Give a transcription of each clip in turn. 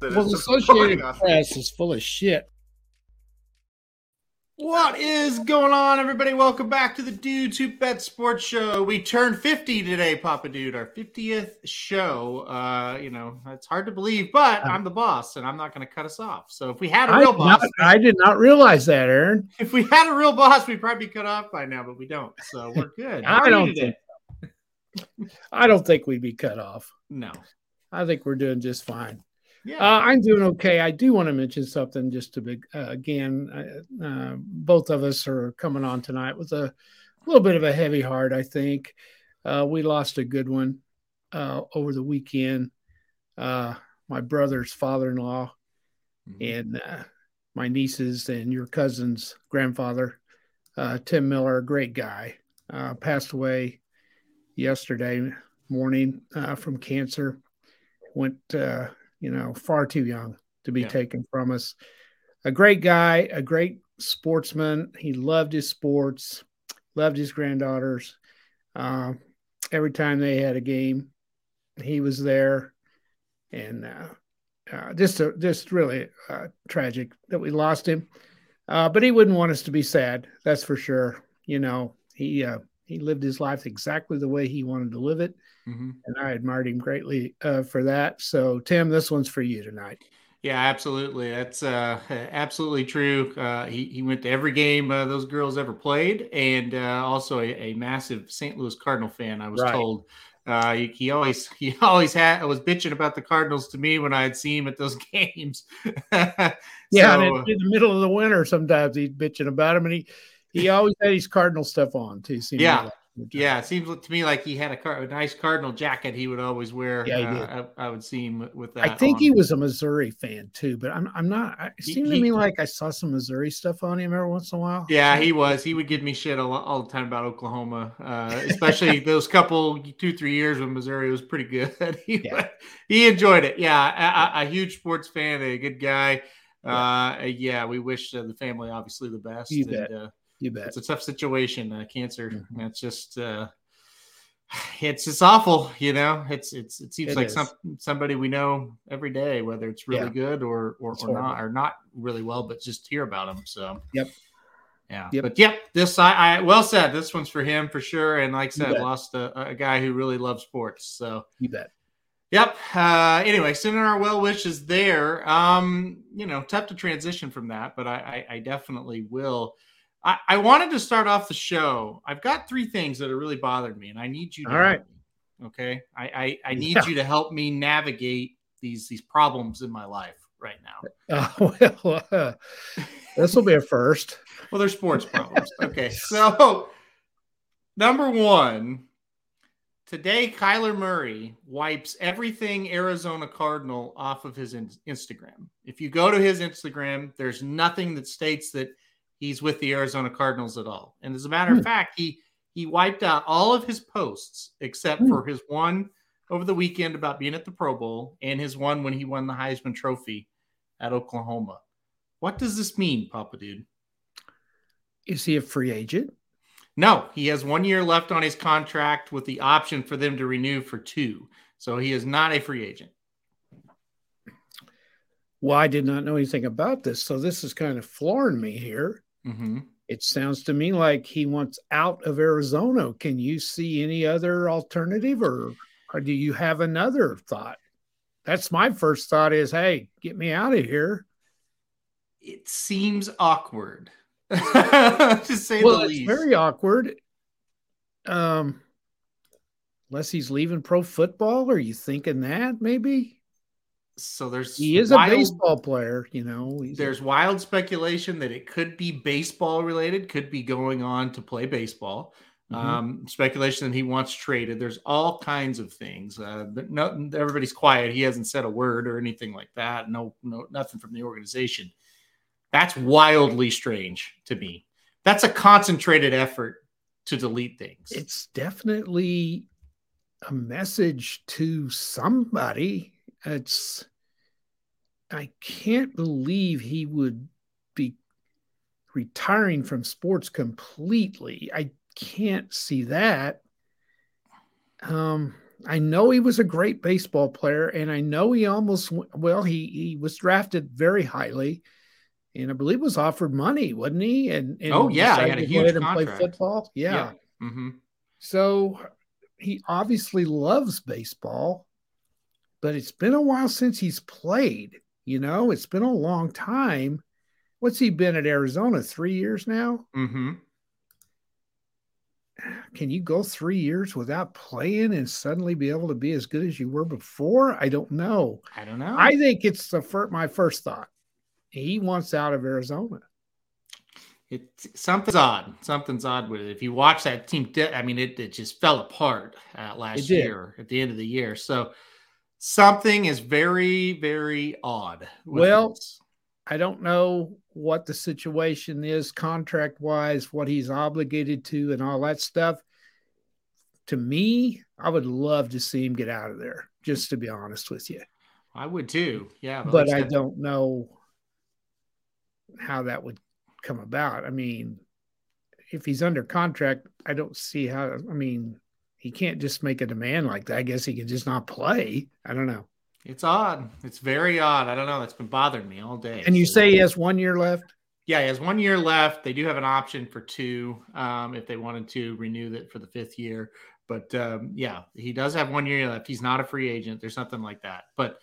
That Well, the Associated. Press is full of shit. What is going on, everybody? Welcome back to the Dudes Who Bet Sports Show. We turned 50 today, Papa Dude, our 50th show. Uh, you know, it's hard to believe, but I'm the boss and I'm not going to cut us off. So if we had a I real did, boss, not, I did not realize that, Aaron. if we had a real boss, we'd probably be cut off by now, but we don't. So we're good. I How are you don't today? I don't think we'd be cut off. No. I think we're doing just fine. Yeah. Uh, I'm doing okay. I do want to mention something just to be, uh, again, uh, uh, both of us are coming on tonight with a little bit of a heavy heart, I think. Uh, we lost a good one uh, over the weekend. Uh, my brother's father in law and uh, my nieces and your cousin's grandfather, uh, Tim Miller, a great guy, uh, passed away yesterday morning uh, from cancer. Went, uh, you know, far too young to be Yeah. taken from us. A great guy, a great sportsman. He loved his sports, loved his granddaughters. Uh, every time they had a game, he was there, and uh, uh, just a, just really uh, tragic that we lost him. Uh, but he wouldn't want us to be sad. That's for sure. You know, he uh, he lived his life exactly the way he wanted to live it, Mhm. and I admired him greatly uh, for that. So, Tim, this one's for you tonight. Yeah, absolutely. That's uh, absolutely true. Uh, he, he went to every game uh, those girls ever played, and uh, also a, a massive St. Louis Cardinal fan. I was Right. told. Uh, he, he always he always had was bitching about the Cardinals to me when I'd see him at those games. Yeah, So, in, in the middle of the winter, sometimes he's bitching about him, and he he always had his Cardinal stuff on too. Yeah. like. Yeah, it seems to me like he had a, car- a nice Cardinal jacket he would always wear. Yeah, he Uh, did. I, I would see him with that. I think on. he was a Missouri fan too, but I'm I'm not. It He- seemed to he- me like I saw some Missouri stuff on him every once in a while. Yeah, he was. He would give me shit a lot, all the time about Oklahoma, uh, especially those couple two three years when Missouri was pretty good. he, Yeah. he enjoyed it. Yeah, a, a, a huge sports fan, a good guy. Uh, yeah, we wish uh, the family obviously the best. You and, bet. Uh, you bet. it's a tough situation. Uh, cancer. Mhm. It's just. Uh, it's just awful, you know. It's it's it seems It like is. some somebody we know every day, whether it's really Yeah. good or or, or not, or not really well, but just hear about them. So Yep. yeah. Yep. But yep, this I, I well said. This one's for him for sure. And like I said, lost a, a guy who really loves sports. So You bet. yep. Uh anyway, sending our well wishes there. Um, you know, tough to transition from that, but I I, I definitely will. I, I wanted to start off the show. I've got three things that have really bothered me, and I need you to All help right. me. Okay. I I, I need Yeah. you to help me navigate these these problems in my life right now. Uh, well, uh, this will be a first. Well, they're sports problems. Okay. So, number one, today, Kyler Murray wipes everything Arizona Cardinal off of his in- Instagram. If you go to his Instagram, there's nothing that states that he's with the Arizona Cardinals at all. And as a matter of Hmm. fact, he he wiped out all of his posts except Hmm. for his one over the weekend about being at the Pro Bowl and his one when he won the Heisman Trophy at Oklahoma. What does this mean, Papa Dude? Is he a free agent? No, he has one year left on his contract with the option for them to renew for two. So he is not a free agent. Well, I did not know anything about this, so this is kind of flooring me here. Mm-hmm. It sounds to me like he wants out of Arizona. Can you see any other alternative, or, or do you have another thought? That's my first thought. Is hey, get me out of here. It seems awkward, to say well, the it's least. very awkward. Um, unless he's leaving pro football, are you thinking that maybe so there's he is wild, a baseball player? You know, There's wild speculation that it could be baseball related, could be going on to play baseball. Mm-hmm. Um, speculation that he wants traded. There's all kinds of things. Uh, but no, everybody's quiet. He hasn't said a word or anything like that. No, no, nothing from the organization. That's wildly strange to me. That's a concentrated effort to delete things. It's definitely a message to somebody. It's I can't believe he would be retiring from sports completely. I can't see that. Um, I know he was a great baseball player, and I know he almost well he he was drafted very highly, and I believe was offered money, wasn't he? And, and oh yeah, he had a huge contract. play football. Yeah. yeah. Mm-hmm. So he obviously loves baseball, but it's been a while since he's played. You know, it's been a long time. What's he been at Arizona? Three years now? Mm-hmm. Can you go three years without playing and suddenly be able to be as good as you were before? I don't know. I don't know. I think it's the fir- my first thought. He wants out of Arizona. It something's odd. Something's odd with it. If you watch that team, I mean, it, it just fell apart uh, last year at the end of the year. So something is very, very odd. Well, this. I don't know what the situation is contract wise, what he's obligated to, and all that stuff. To me, I would love to see him get out of there, just to be honest with you. I would too. Yeah. But, but I don't know how that would come about. I mean, if he's under contract, I don't see how. I mean, he can't just make a demand like that. I guess he can just not play. I don't know. It's odd. It's very odd. I don't know. That's been bothering me all day. And you say he has one year left? Yeah, he has one year left. They do have an option for two um, if they wanted to renew that for the fifth year. But um, yeah, he does have one year left. He's not a free agent. There's something like that. But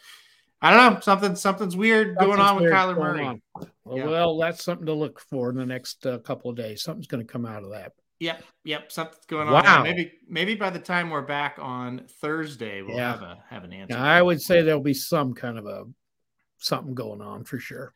I don't know. Something something's weird something's going on with Kyler Murray. Well, yeah. well, that's something to look for in the next uh, couple of days. Something's going to come out of that. Yep, yep. Something's going on. Wow. Maybe maybe by the time we're back on Thursday, we'll yeah. have a have an answer. I would say there'll be some kind of a something going on for sure.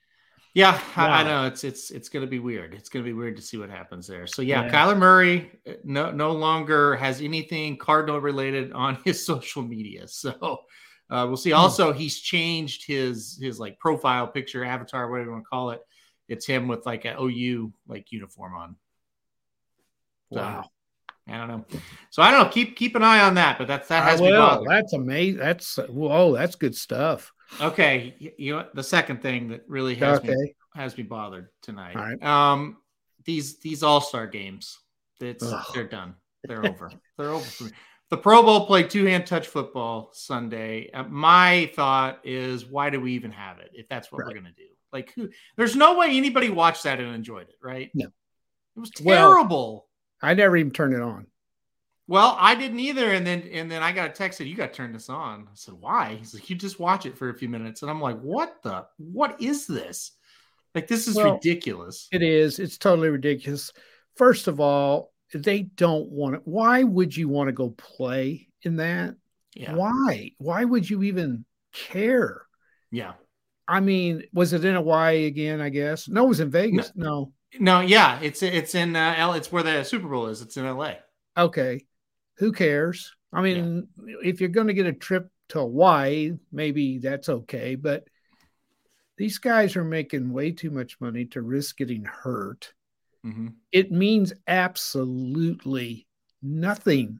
Yeah, wow. I, I, know it's it's it's going to be weird. It's going to be weird to see what happens there. So yeah, yeah, Kyler Murray uh, no no longer has anything Cardinal related on his social media. So uh, we'll see. Hmm. Also, he's changed his his like profile picture, avatar, whatever you want to call it. It's him with like an OU like uniform on. So, wow. I don't know. So I don't know. Keep keep an eye on that. But that's that has well, That's amazing. That's whoa. That's good stuff. Okay. You, you know the second thing that really has okay. me has me bothered tonight. All right. Um, these these All Star games. It's Ugh. they're done. They're over. they're over for me the Pro Bowl played two hand touch football Sunday. Uh, my thought is, why do we even have it if that's what right. we're going to do? Like, who, there's no way anybody watched that and enjoyed it, right? No, it was terrible. Well, I never even turned it on. Well, I didn't either, and then and then I got a text that you got to turn this on. I said, "Why?" He's like, "You just watch it for a few minutes," and I'm like, "What the? What is this? Like, this is well, ridiculous." It is. It's totally ridiculous. First of all, they don't want it. Why would you want to go play in that? Yeah. Why? Why would you even care? Yeah. I mean, was it in Hawaii again? I guess no. It was in Vegas. No. No. Yeah, it's it's in uh, L. It's where the Super Bowl is. It's in L.A. Okay. Who cares? I mean, yeah. if you're going to get a trip to Hawaii, maybe that's okay. But these guys are making way too much money to risk getting hurt Mm-hmm. It means absolutely nothing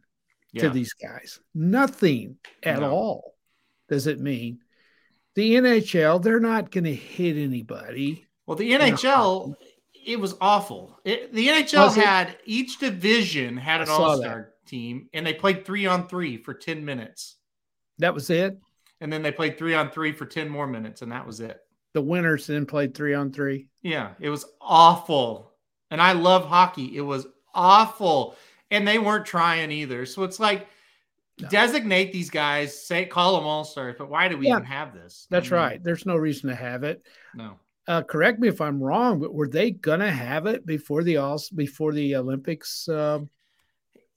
yeah. to these guys. Nothing at no. all does it mean. The NHL, they're not going to hit anybody. Well, the NHL, it was awful. It, the NHL had each division had an all star team, and they played three on three for 10 minutes. That was it. And then they played three on three for 10 more minutes, and that was it. The winners then played three on three. Yeah, it was awful and I love hockey. It was awful, and they weren't trying either. So it's like no. designate these guys, say call them all stars, but why do we yeah, even have this? That's I mean, right. There's no reason to have it. No. Uh, correct me if I'm wrong, but were they gonna have it before the all before the Olympics? Um,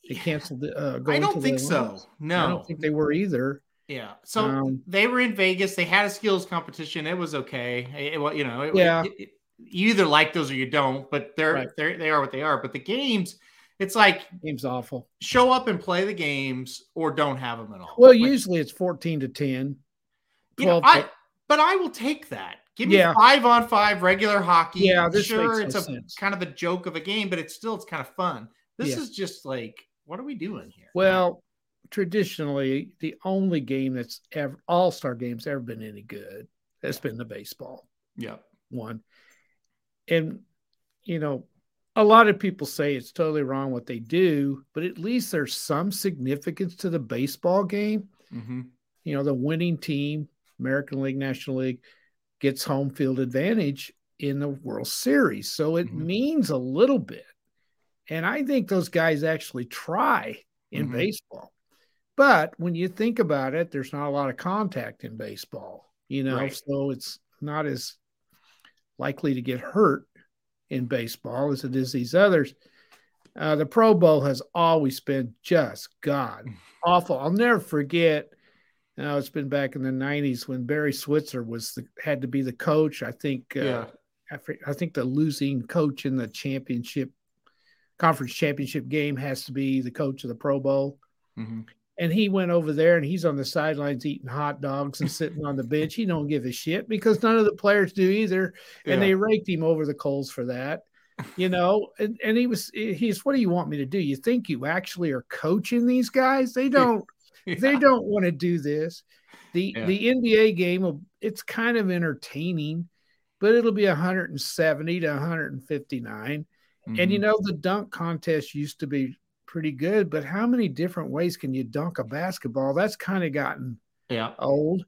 they canceled. Uh, I don't think so. No, I don't think they were either. Yeah. So um, they were in Vegas. They had a skills competition. It was okay. It, it, you know, it, yeah. It, you either like those or you don't, but they're right. they're they are what they are. But the games, It's like game's awful. Show up and play the games, or don't have them at all. Well, like, usually it's fourteen to ten. You know, I, but I will take that. Give me Yeah. five on five regular hockey. Yeah, sure, it's a sense. kind of a joke of a game, but it's still it's kind of fun. This Yeah. is just like, what are we doing here? Well, traditionally, the only game that's ever All Star games ever been any good has been the baseball yeah, one, and you know, a lot of people say it's totally wrong what they do, but at least there's some significance to the baseball game. hmm You know, the winning team, American League, National League, gets home field advantage in the World Series, so it Mhm. means a little bit. And I think those guys actually try in Mhm. baseball. But when you think about it, there's not a lot of contact in baseball, you know, Right. so it's not as likely to get hurt in baseball as it is these others. Uh, the Pro Bowl has always been just God awful. I'll never forget. Now it's been back in the '90s when Barry Switzer was the, had to be the coach. I think. Uh, yeah, I, I think the losing coach in the championship conference championship game has to be the coach of the Pro Bowl. hmm And he went over there and he's on the sidelines eating hot dogs and sitting on the bench. He don't give a shit because none of the players do either. And they raked him over the coals for that. You know, and, and he was he's what do you want me to do? You think you actually are coaching these guys? They don't they don't want to do this. The Yeah. the NBA game will it's kind of entertaining, but it'll be 170 to 159. And you Mhm. know, the dunk contest used to be pretty good, but how many different ways can you dunk a basketball? That's kind of gotten yeah, old.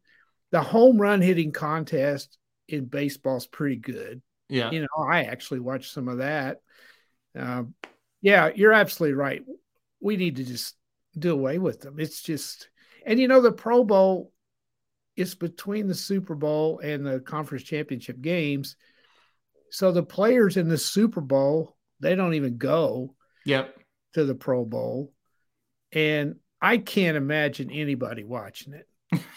The home run hitting contest in baseball is pretty good. yeah, You know, I actually watched some of that. Um, yeah, you're absolutely right. We need to just do away with them. It's just, and you know, the Pro Bowl is between the Super Bowl and the conference championship games. So the players in the Super Bowl, they don't even go yep. to the Pro Bowl. And I can't imagine anybody watching it.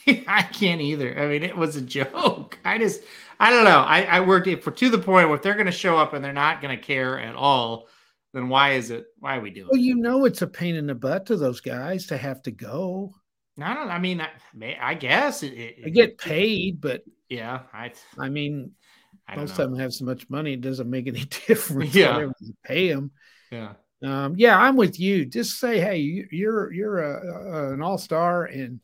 I can't either. I mean, it was a joke. I just, I don't know. I, I worked it for to the point where if they're going to show up and they're not going to care at all, then why is it? Why are we doing? Well, you know, it's a pain in the butt to those guys to have to go. I don't. I mean, I, I guess it, it, They get paid, but Yeah, I. I mean, I most know. of them have so much money, it doesn't make any difference. Yeah. pay them. Yeah, Um, yeah, I'm with you. Just say, hey, you- you're you're a, a, an all star, and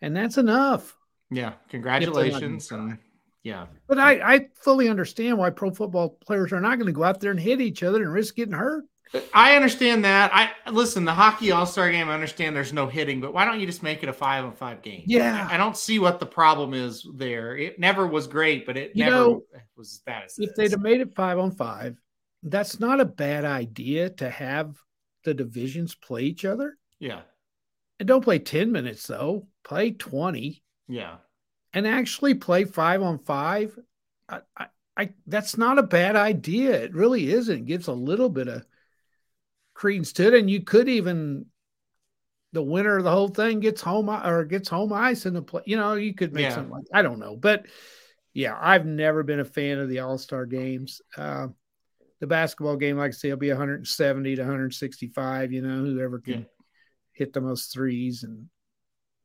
and that's enough. yeah. Congratulations, and yeah, But I I fully understand why pro football players are not going to go out there and hit each other and risk getting hurt. I understand that. I listen. The hockey All Star game. I understand there's no hitting, but why don't you just make it a five on five game? Yeah. I don't see what the problem is there. It never was great, but it You never know, was as bad as If this. they'd have made it five on five, that's not a bad idea to have the divisions play each other. yeah, And don't play 10 minutes though. Play 20 yeah, and actually play five on five. I, I, I that's not a bad idea. It really isn't. It gives a little bit of credence to it. And you could even the winner of the whole thing gets home or gets home ice in the play. You know, you could make Yeah. something like I don't know. But yeah, I've never been a fan of the all-star games. Uh, the basketball game, like I say, will be 170 to 165, you know, whoever can Yeah. hit the most threes. And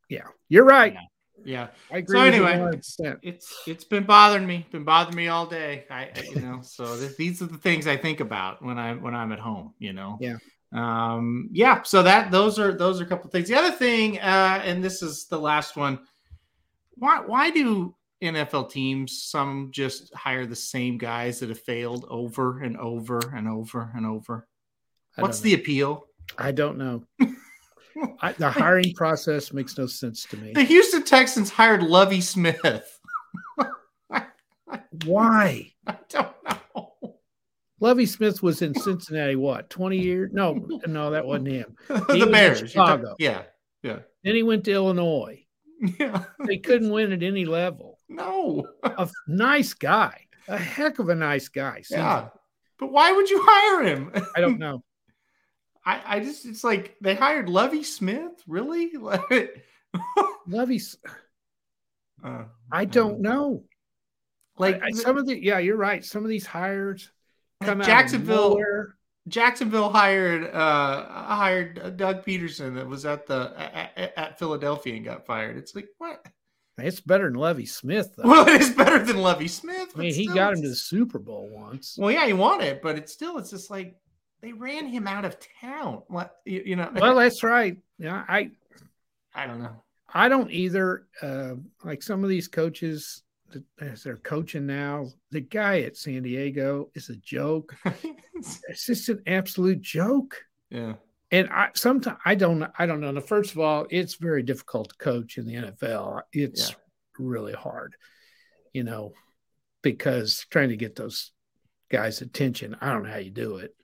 yeah, you're right. Yeah. Yeah. I agree So anyway, 100%. It's it's been bothering me. Been bothering me all day. I I- you know. So th- these are the things I think about when I when I'm at home. You know. Yeah. Um. Yeah. So that those are those are a couple things. The other thing, uh, and this is the last one. Why why do NFL teams some just hire the same guys that have failed over and over and over and over? What's the appeal? I don't know. I, the hiring process makes no sense to me. The Houston Texans hired Lovie Smith. Why? I don't know. Lovie Smith was in Cincinnati, what, 20 years? No, no, that wasn't him. He the Bears. Chicago. Yeah. Yeah. Then he went to Illinois. Yeah. They couldn't win at any level. No. A nice guy, a heck of a nice guy. Yeah. But why would you hire him? I don't know. I, I just it's like they hired Lovie Smith, really? Like, Lovie's, uh, I don't know. like I- I- some of the, yeah, you're right. Some of these hires come out Jacksonville. Jacksonville hired uh hired Doug Pederson that was at the at, at Philadelphia and got fired. It's like what? It's better than Lovie Smith, though. Well, it is better than Lovie Smith. I mean, he still, got him to the Super Bowl once. Well, yeah, he won it, but it's still it's just like they ran him out of town. What you, you know? Well, that's right. Yeah, I I don't know. I don't either. Uh, like some of these coaches, that- as they're coaching now, the guy at San Diego is a joke. It's just an absolute joke. yeah. And I sometimes I don't I don't know. Now, First of all, it's very difficult to coach in the NFL. It's Yeah. really hard, you know, because trying to get those guys' attention. I don't know how you do it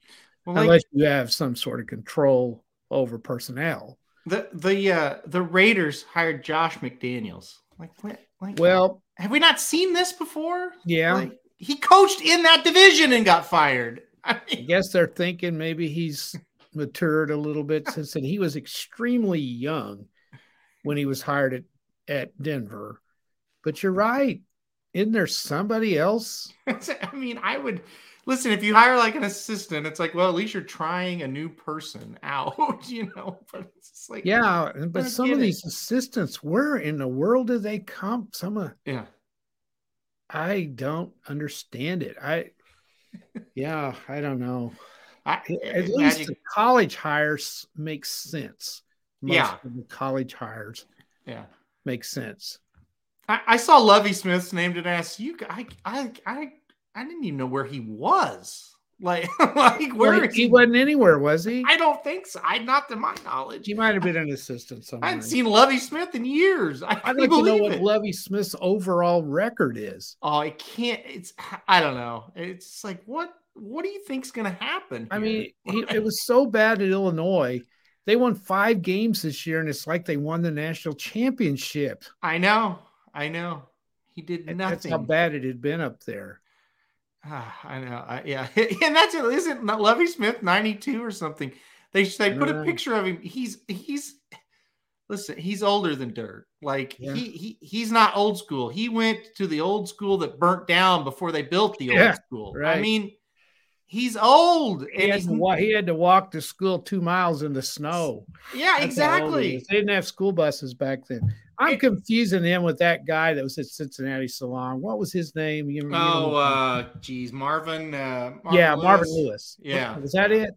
Well, like, unless you have some sort of control over personnel. the the uh the Raiders hired Josh McDaniels. Like what? Like Well, have we not seen this before? yeah, Like, he coached in that division and got fired. I I guess they're thinking maybe he's matured a little bit since then. He was extremely young when he was hired at, at Denver. But you're right. Isn't there somebody else? I mean, I would listen if you hire like an assistant. It's like, well, at least you're trying a new person out, you know. But it's just like, Yeah, but some of it. these assistants, where in the world do they come? Some of yeah, I don't understand it. I yeah, I don't know. I, eh, At eh, least Magic- the college hires makes sense. Most Yeah. of the college hires yeah. makes sense. I, I saw Lovie Smith's name today. I said, you, I, I, I, I didn't even know where he was. Like, like where Well, he, he? wasn't anywhere, was he? I don't think so. I not to my knowledge. He might have been an assistant somewhere. I hadn't seen Lovie Smith in years. I I'd like to know what it. Lovie Smith's overall record is. oh, I can't. It's I don't know. It's like what what do you think's gonna happen? I mean, he, it was so bad at Illinois. They won five games this year, and it's like they won the national championship. I know, I know. He did nothing. That's how bad it had been up there. Ah, I know. I, yeah, and that's it. Isn't Lovie Smith ninety two or something? They they put a picture of him. He's he's listen. He's older than dirt. Like Yeah. he he he's not old school. He went to the old school that burnt down before they built the Yeah, old school. I mean, he's old. He had, to walk, he had to walk to school two miles in the snow. yeah, That's exactly. They didn't have school buses back then. I'm It- confusing him with that guy that was at Cincinnati Salon. What was his name? You, you Oh, uh, geez, Marvin. Uh, yeah, Marvin Lewis. Yeah. was that it?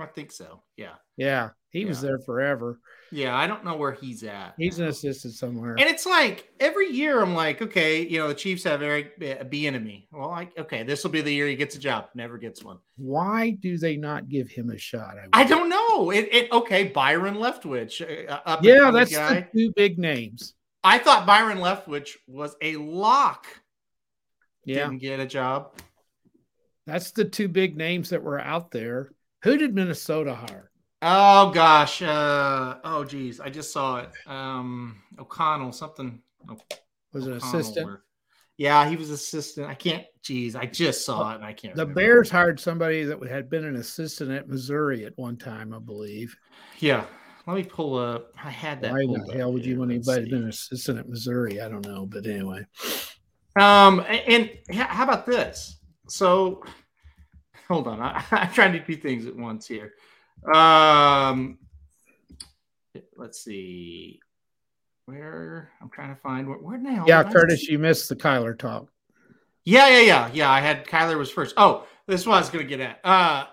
I think so. Yeah, Yeah, he was there forever. Yeah. I don't know where he's at. He's an assistant somewhere. And it's like every year I'm like, okay, you know, the Chiefs have Eric uh, Bieniemy. Well, like, okay, this will be the year he gets a job. Never gets one. Why do they not give him a shot? I wonder? don't know. It, it okay, Byron Leftwich. Uh, up Yeah, that's guy. the two big names. I thought Byron Leftwich was a lock. Yeah, Didn't get a job. that's the two big names that were out there. Who did Minnesota hire? Oh gosh. Uh, oh geez, I just saw it. Um, O'Connell, something. Was it O'Connell assistant? or- Yeah, he was assistant. I can't. Geez, I just saw it and I can't. The remember. Bears hired somebody that had been an assistant at Missouri at one time, I believe. Yeah. Let me pull up. I had that. Why the hell would you want anybody to be an assistant at Missouri? I don't know, but anyway. Um, and h- how about this? So, hold on. I, I'm trying to do things at once here. Um, let's see. Where I'm trying to find where, where now? Yeah, Curtis, you missed the Kyler talk. Yeah, yeah, yeah, yeah. I had Kyler was first. Oh, this was going to get at. Uh,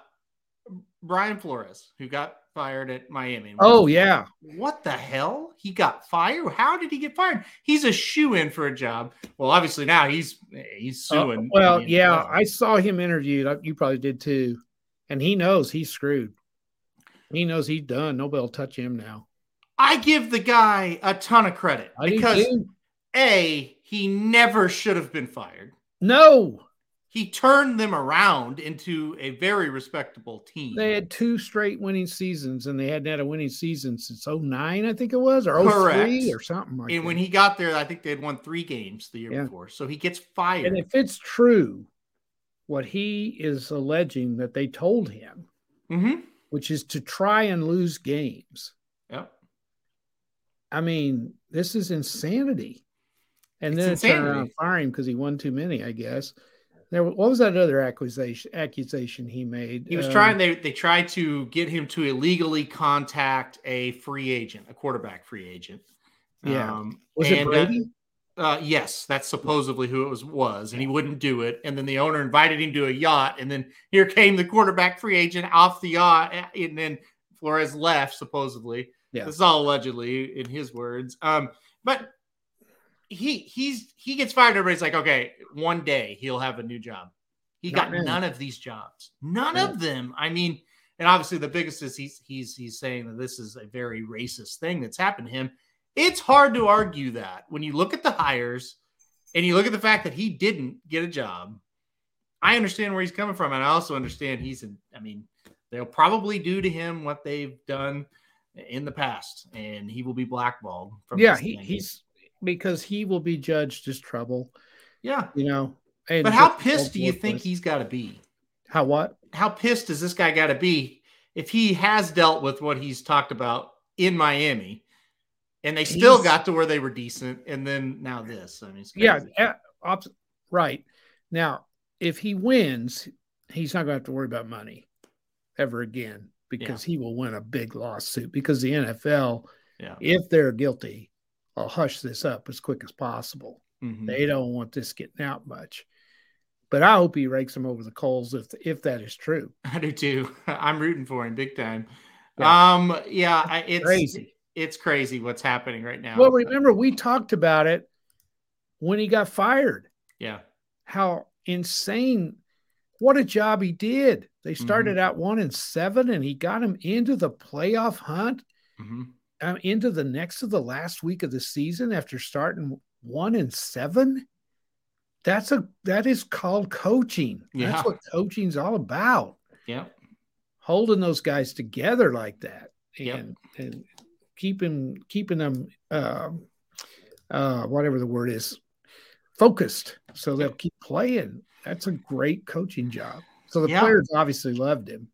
Brian Flores, who got fired at Miami. Oh yeah, what the hell? He got fired. How did he get fired? He's a shoe in for a job. Well, obviously now he's he's Uh, suing. well, the yeah, I saw him interviewed. uh, You probably did too, and he knows he's screwed. He knows he's done. Nobody will touch him now. I give the guy a ton of credit I because a he never should have been fired. No, He turned them around into a very respectable team. they had two straight winning seasons, and they hadn't had a winning season since 09, I think it was, or 03 Correct. or something like and that. when he got there, I think they had won three games the year Yeah. before. So he gets fired. and if it's true, what he is alleging that they told him, mm-hmm. Which is to try and lose games. Yep. I mean, this is insanity. And It's then it turned around insanity. fire him because he won too many, I guess. There, what was that other accusation accusation he made? He was Um, trying. They they tried to get him to illegally contact a free agent, a quarterback free agent. Yeah. Um, Was it and, uh, Brady? Uh, yes, that's supposedly who it was, was, and he wouldn't do it. And then the owner invited him to a yacht, and then here came the quarterback free agent off the yacht, and then Flores left supposedly. Yeah. this is all allegedly in his words. Um, but he he's he gets fired. Everybody's like, okay, one day he'll have a new job. He Not got now. none of these jobs, none Yeah. of them. I mean, and obviously the biggest is he's he's he's saying that this is a very racist thing that's happened to him. It's hard to argue that when you look at the hires and you look at the fact that he didn't get a job. I understand where he's coming from, and I also understand he's in. I mean, they'll probably do to him what they've done in the past, and he will be blackballed. From Yeah, he, he's because he will be judged as trouble. yeah. You know. And But how pissed do you think he's got to be? How what? How pissed does this guy got to be if he has dealt with what he's talked about in Miami, and they still He's- got to where they were decent, and then now this? I mean, it's Yeah, yeah, right. Now, if he wins, he's not going to have to worry about money ever again because he will win a big lawsuit because the NFL, yeah. if they're guilty, will hush this up as quick as possible. Mhm. They don't want this getting out much. But I hope he rakes them over the coals if if that is true. I do too. I'm rooting for him big time. Yeah. Um, yeah, it's Crazy. It's crazy what's happening right now. Well, remember we talked about it when he got fired. yeah, how insane what a job he did. They started out one and seven, and he got him into the playoff hunt, hmm uh, into the next of the last week of the season after starting one and seven. That's a that is called coaching. Yeah. That's what coaching's all about. yeah, Holding those guys together like that, Yep. and and keeping keeping them um, uh, whatever the word is focused, so they'll keep playing. That's a great coaching job. So the Yeah. players obviously loved him.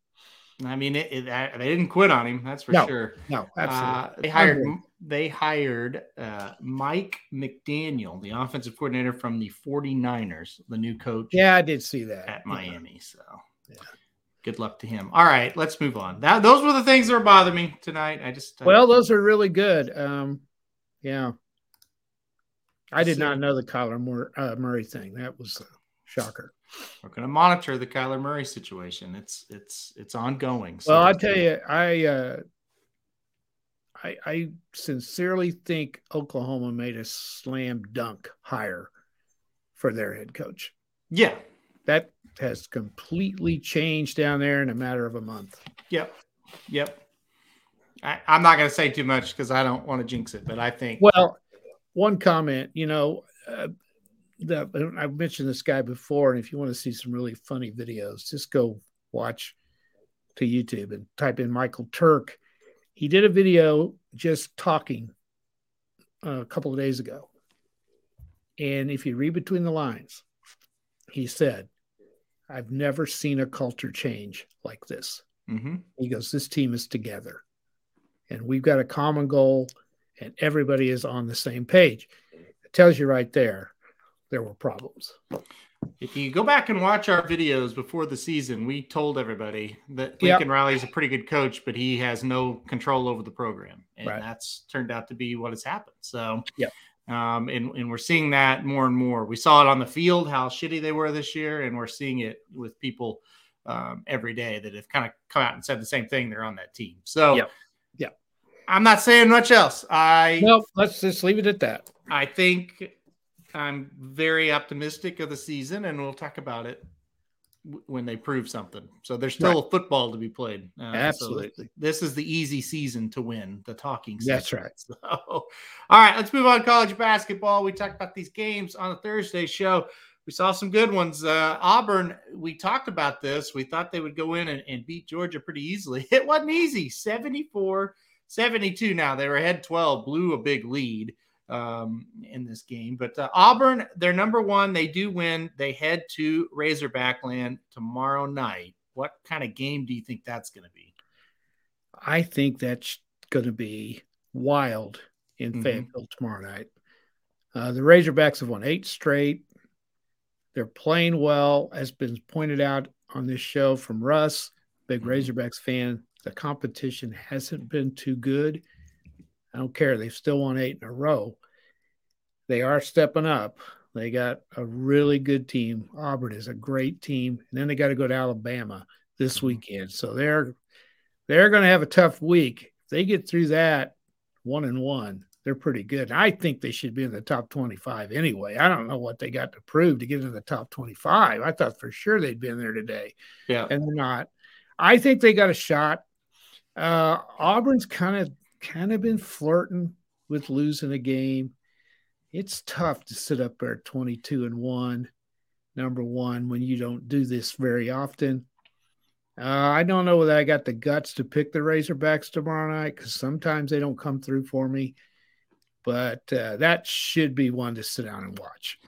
I mean, it, it, I- they didn't quit on him. That's for No, sure. No, Uh, absolutely. they hired they hired uh, Mike McDaniel, the offensive coordinator from the 49ers, the new coach Yeah, I did see that at Yeah. Miami. So Yeah. Good luck to him. All right, let's move on. That those were the things that were bothering me tonight. I just uh, Well, those are really good. Um, yeah, I did So- not know the Kyler Murray, uh, Murray thing. That was a shocker. we're going to monitor the Kyler Murray situation. It's it's it's ongoing. So Well, I tell you, I uh, I I sincerely think Oklahoma made a slam dunk hire for their head coach. yeah, That has completely changed down there in a matter of a month. yep, yep. I, I'm not going to say too much because I don't want to jinx it, but I think Well, one comment, you know, uh, the, I've mentioned this guy before, and if you want to see some really funny videos, just go watch to YouTube and type in Michael Turk. He did a video just talking uh, a couple of days ago. And if you read between the lines, he said, I've never seen a culture change like this. Mhm. He goes, This team is together and we've got a common goal and everybody is on the same page. It tells you right there there were problems. If you go back and watch our videos before the season, we told everybody that Yep. Lincoln Riley is a pretty good coach, but he has no control over the program, and Right. that's turned out to be what has happened. So, Yep. Um, and and we're seeing that more and more. We saw it on the field how shitty they were this year, and we're seeing it with people um, every day that have kind of come out and said the same thing. They're on that team. So, yeah. Yep. I'm not saying much else. I Well, let's just leave it at that. I think I'm very optimistic of the season, and we'll talk about it when they prove something. So there's still football to be played. Uh, so Absolutely. this is the easy season to win, the talking season. That's right. So, all right, let's move on to college basketball. We talked about these games on the Thursday show. We saw some good ones. Uh, Auburn, we talked about this. We thought they would go in and, and beat Georgia pretty easily. It wasn't easy 74 72 now. They were ahead 12, blew a big lead um, in this game. But uh, Auburn, they're number one. They do win. They head to Razorback land tomorrow night. What kind of game do you think that's going to be? I think that's going to be wild in Mhm. Fayetteville tomorrow night. Uh, the Razorbacks have won eight straight. They're playing well, as been pointed out on this show from Russ, big Mhm. Razorbacks fan. The competition hasn't been too good. I don't care. They've still won eight in a row. They are stepping up. They got a really good team. Auburn is a great team. And then they got to go to Alabama this Mhm. weekend. So they're they're going to have a tough week. If they get through that one and one, they're pretty good. I think they should be in the top 25 anyway. I don't know what they got to prove to get in the top 25. I thought for sure they'd been there today, Yeah. and they're not. I think they got a shot. Uh, Auburn's kind of kind of been flirting with losing a game. It's tough to sit up there 22 and 1, number 1 when you don't do this very often. Uh, I don't know whether I got the guts to pick the Razorbacks tomorrow night because sometimes they don't come through for me. But uh, that should be one to sit down and watch.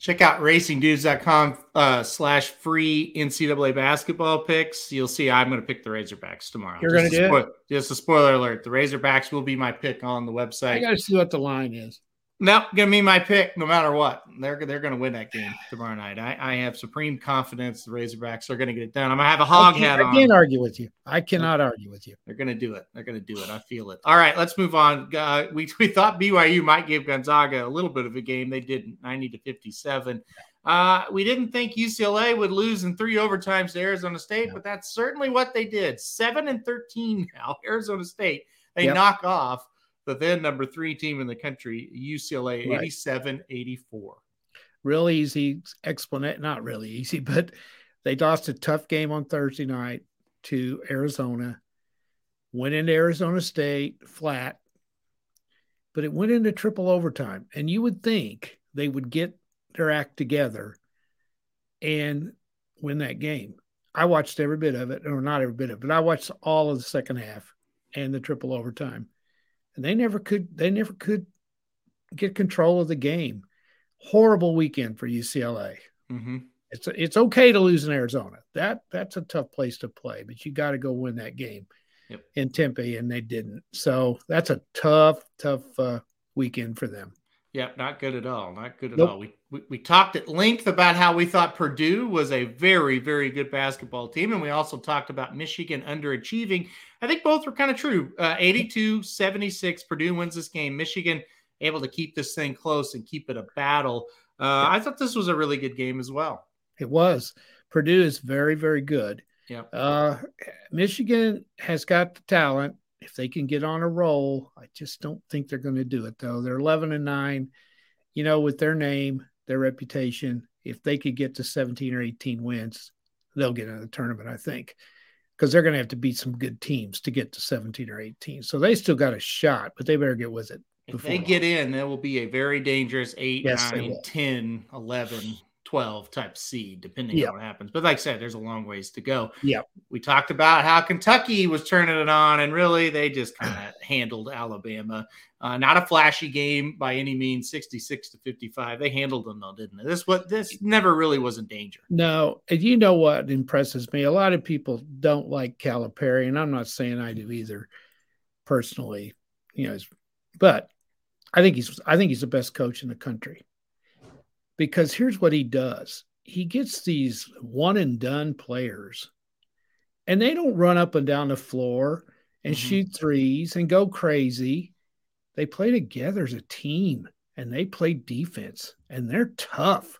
Check out racingdudes.com uh, slash free NCAA basketball picks. You'll see I'm going to pick the Razorbacks tomorrow. You're gonna a do it? Just a spoiler alert. The Razorbacks will be my pick on the website. I got to see what the line is. No, gonna be my pick no matter what. They're they're gonna win that game tomorrow night. I, I have supreme confidence the Razorbacks are gonna get it done. I'm gonna have a hog hat can't, I can't argue with you. I cannot argue with you. They're gonna do it. They're gonna do it. I feel it. All right, let's move on. Uh, we we thought BYU might give Gonzaga a little bit of a game. They didn't. 90 to 57. Uh, we didn't think UCLA would lose in three overtimes to Arizona State, Yeah. but that's certainly what they did. Seven and 13 now. Arizona State. They Yep. knock off the then number three team in the country, UCLA, Right. 87 84. Real easy explanation. Not really easy, but they lost a tough game on Thursday night to Arizona. Went into Arizona State flat, but it went into triple overtime. And you would think they would get their act together and win that game. I watched every bit of it, or not every bit of it, but I watched all of the second half and the triple overtime. And they never could they never could get control of the game. Horrible weekend for UCLA. Mm-hmm. It's it's okay to lose in Arizona. That that's a tough place to play, but you got to go win that game Yep. in Tempe, and they didn't. So that's a tough, tough uh, weekend for them. Yeah, not good at all. Not good at Nope. all. We, we we talked at length about how we thought Purdue was a very very good basketball team, and we also talked about Michigan underachieving. I think both were kind of true. Uh, 82-76, Purdue wins this game. Michigan able to keep this thing close and keep it a battle. Uh, I thought this was a really good game as well. It was Purdue is very, very good. Yeah. Uh, Michigan has got the talent. If they can get on a roll, I just don't think they're going to do it though. They're 11 and 9. You know, with their name, their reputation, if they could get to 17 or 18 wins, they'll get in the tournament, I think. Because they're going to have to beat some good teams to get to 17 or 18. So they still got a shot, but they better get with it. If they long. get in, that will be a very dangerous 8, Yes, nine, 10, 11, 12 type seed, depending on what happens. But like I said, there's a long ways to go. Yeah. We talked about how Kentucky was turning it on, and really they just kind of handled Alabama. Uh, not a flashy game by any means, 66 to 55. They handled them though, didn't they? This what this never really was in danger. No, and you know what impresses me? A lot of people don't like Calipari, and I'm not saying I do either, personally. You know, but I think he's I think he's the best coach in the country because here's what he does: he gets these one and done players, and they don't run up and down the floor and Mhm. shoot threes and go crazy. They play together as a team, and they play defense, and they're tough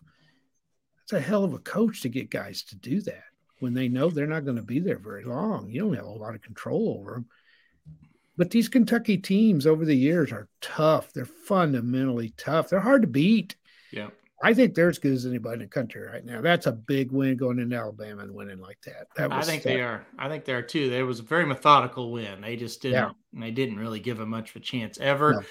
it's a hell of a coach to get guys to do that when they know they're not going to be there very long. You don't have a lot of control over them. But these Kentucky teams over the years are tough. They're fundamentally tough. They're hard to beat. Yeah. I think they're as good as anybody in the country right now. That's a big win going into Alabama and winning like that. That I think they are. I think they are too. There was a very methodical win. They just didn't. Yeah. They didn't really give them much of a chance ever. No.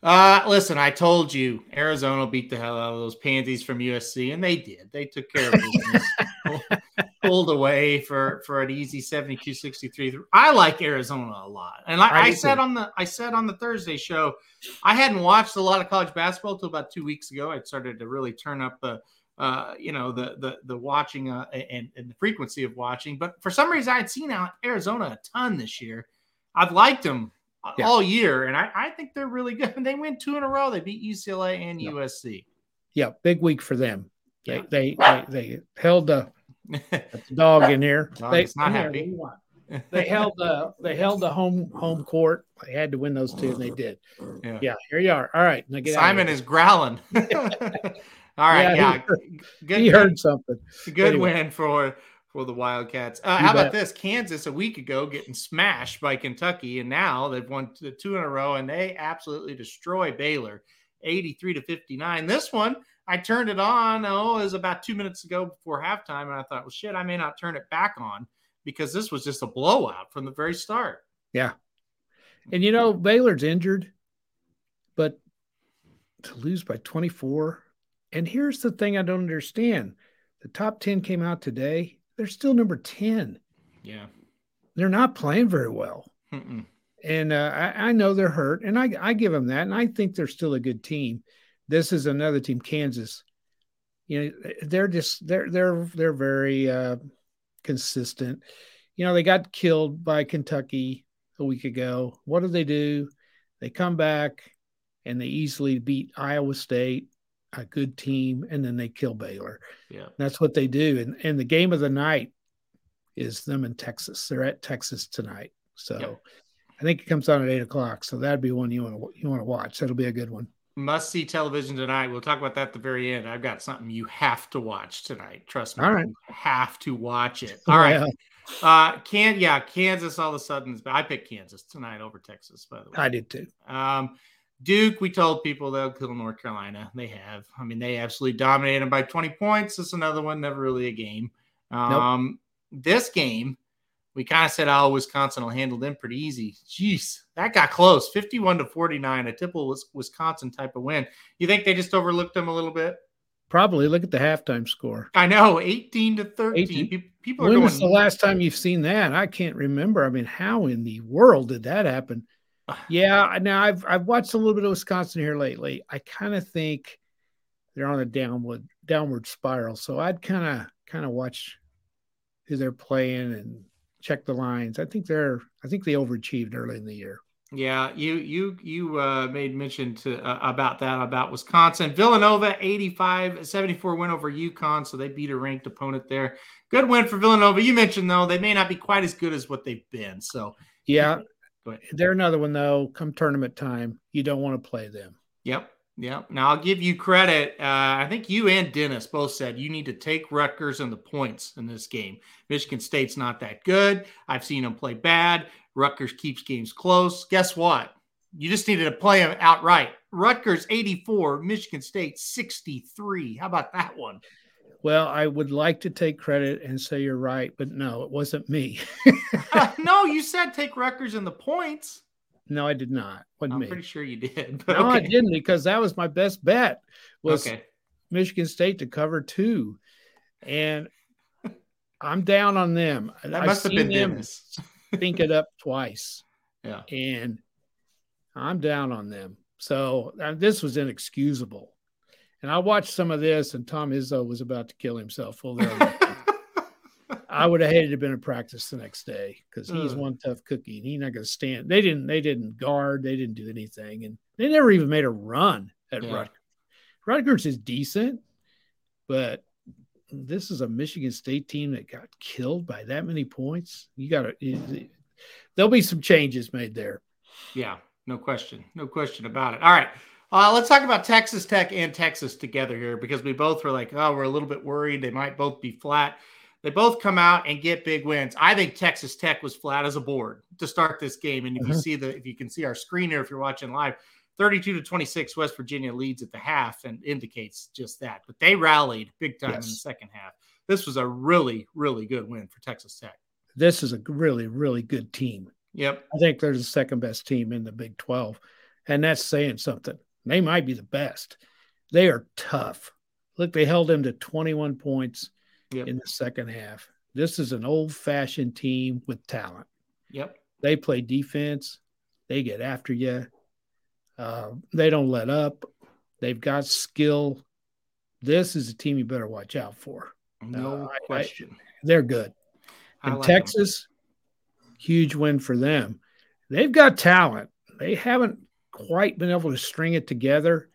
Uh, listen, I told you Arizona beat the hell out of those panties from USC, and they did. They took care of business. pulled away for for an easy 72-63. I like Arizona a lot. And like I I, said too. on the I said on the Thursday show, I hadn't watched a lot of college basketball until about two weeks ago. I started to really turn up the uh, you know the the the watching uh, and, and the frequency of watching. But for some reason, I had seen out Arizona a ton this year. I've liked them Yeah. all year, and I, I think they're really good. And they win two in a row. They beat UCLA and Yeah. USC. Yeah, big week for them. They Yeah. they, they they held the that's a dog in here. Dog they, not happy. what do you want? They held the they held the home home court. They had to win those two, and they did. Yeah. Yeah, here you are. All right, now get out of Simon is growling. All right, Yeah, yeah, he heard- good, he heard something. good anyway. win for for the Wildcats. Uh, how about this? Kansas a week ago getting smashed by Kentucky, and now they've won two in a row, and they absolutely destroy Baylor, eighty-three to fifty-nine. This one, I turned it on. Oh, it was about two minutes ago before halftime, and I thought, well, shit, I may not turn it back on because this was just a blowout from the very start. Yeah, and you know, Baylor's injured, but to lose by 24. And here's the thing I don't understand the top 10 came out today. They're still number 10. Yeah. They're not playing very well. Mm-mm. And uh, I, I know they're hurt, and I, I give them that. And I think they're still a good team. This is another team, Kansas. You know, they're just they're they're they're very uh, consistent. You know, they got killed by Kentucky a week ago. What do they do? They come back and they easily beat Iowa State, a good team, and then they kill Baylor. Yeah. That's what they do. And and the game of the night is them in Texas. They're at Texas tonight. So. I think it comes on at eight o'clock. So that'd be one you want to you want to watch. That'll be a good one. Must see television tonight. We'll talk about that at the very end. I've got something you have to watch tonight. Trust me. All right. You have to watch it. All right. Yeah, Uh can yeah, Kansas all of a sudden is I picked Kansas tonight over Texas, by the way. I did too. Um Duke, we told people they'll kill North Carolina. They have. I mean, they absolutely dominated them by 20 points. This is another one, never really a game. Um, this game, we kind of said, oh, Wisconsin will handle them pretty easy. Jeez, that got close. 51 to 49, a typical Wisconsin type of win. You think they just overlooked them a little bit? Probably look at the halftime score. I know, 18 to 13. 18. People are When going. was the last time you've seen that? I can't remember. I mean, how in the world did that happen? Yeah, now I've I've watched a little bit of Wisconsin here lately. I kind of think they're on a downward downward spiral. So I'd kind of kind of watch who they're playing and check the lines. I think they're I think they overachieved early in the year. Yeah, you you you uh, made mention to uh, about that about Wisconsin. Villanova 85-74 win over UConn, so they beat a ranked opponent there. Good win for Villanova. You mentioned though they may not be quite as good as what they've been. So Yeah, they're another one though. Come tournament time, you don't want to play them. Yep. Yep. Now I'll give you credit. Uh, I think you and Dennis both said you need to take Rutgers and the points in this game. Michigan State's not that good. I've seen them play bad. Rutgers keeps games close. Guess what? You just needed to play them outright. Rutgers 84, Michigan State 63. How about that one? Well, I would like to take credit and say you're right, but no, it wasn't me. no, you said take Rutgers and the points. No, I did not. Wasn't I'm me. pretty sure you did. No, I didn't because that was my best bet was Okay. Michigan State to cover two, and I'm down on them. That I've must have seen been them Dennis. think it up twice, Yeah. and I'm down on them. So uh, this was inexcusable. And I watched some of this, and Tom Izzo was about to kill himself. Well, there. I would have hated to have been in practice the next day because he's Ugh. one tough cookie and he's not going to stand. They didn't. They didn't guard. They didn't do anything, and they never even made a run at Yeah. Rutgers. Rutgers is decent, but this is a Michigan State team that got killed by that many points. You got to. There'll be some changes made there. Yeah, no question. No question about it. All right. Uh, let's talk about Texas Tech and Texas together here because we both were like, oh, we're a little bit worried. They might both be flat. They both come out and get big wins. I think Texas Tech was flat as a board to start this game. And if you Mhm. see the, if you can see our screen here, if you're watching live, 32 to 26, West Virginia leads at the half and indicates just that. But they rallied big time in the second half. This was a really, really good win for Texas Tech. This is a really, really good team. Yep. I think they're the second best team in the Big 12. And that's saying something. They might be the best. They are tough. Look, they held them to 21 points Yep. in the second half. This is an old fashioned team with talent. Yep. They play defense, they get after you, uh, they don't let up, they've got skill. This is a team you better watch out for. No Uh, I- I- question. They're good. I And like. Texas, huge win for them. They've got talent. They haven't quite been able to string it together.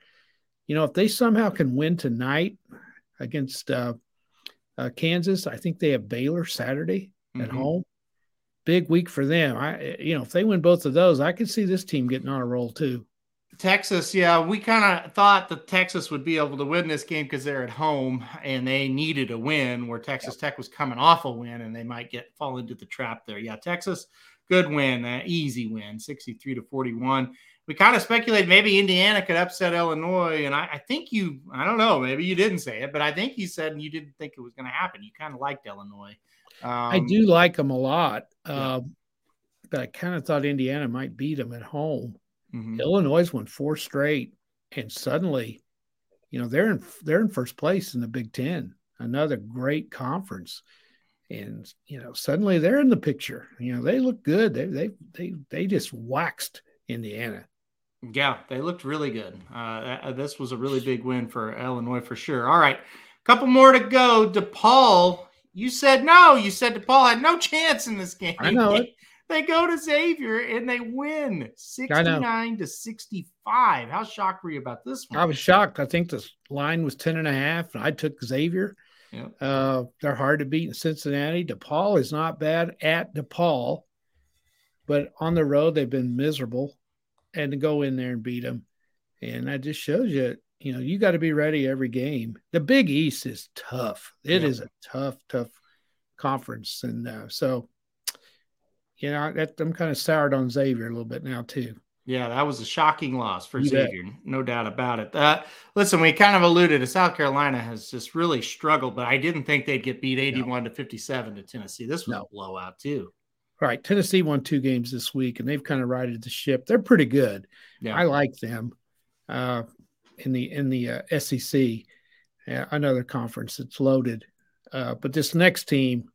You know, if they somehow can win tonight against uh, uh, Kansas. I think they have Baylor Saturday at Mhm. home. Big week for them. I, you know, if they win both of those, I could see this team getting on a roll too. Texas, yeah, we kind of thought that Texas would be able to win this game because they're at home and they needed a win. Where Texas Tech was coming off a win and they might get fall into the trap there. Yeah, Texas, good win, uh, easy win, sixty-three to forty-one. We kind of speculated maybe Indiana could upset Illinois, and I, I think you, I don't know, maybe you didn't say it, but I think you said you didn't think it was going to happen. You kind of liked Illinois. Um, I do like them a lot, yeah. um, but I kind of thought Indiana might beat them at home. mhm. Illinois won four straight, and suddenly, you know, they're in they're in first place in the Big Ten. Another great conference, and you know, suddenly they're in the picture. You know, they look good. They they they they just waxed Indiana. Yeah, they looked really good. Uh, uh, this was a really big win for Illinois for sure. All right, a couple more to go. DePaul, you said no. You said DePaul had no chance in this game. I know it. They go to Xavier and they win 69 to 65. How shocked were you about this one? I was shocked. I think the line was 10 and a half, and I took Xavier. Yep. Uh, they're hard to beat in Cincinnati. DePaul is not bad at DePaul, but on the road, they've been miserable. And to go in there and beat them. And that just shows you, you know, you got to be ready every game. The Big East is tough. It Yep. is a tough, tough conference. And uh, so, you know, that, I'm kind of soured on Xavier a little bit now, too. Yeah, that was a shocking loss for You bet. Xavier, no doubt about it. Uh, listen, we kind of alluded to South Carolina has just really struggled, but I didn't think they'd get beat 81 to 57 to Tennessee. This was No. a blowout, too. All right. Tennessee won two games this week, and they've kind of righted the ship. They're pretty good. Yeah. I like them uh, in the in the uh, SEC, uh, another conference that's loaded. Uh, but this next team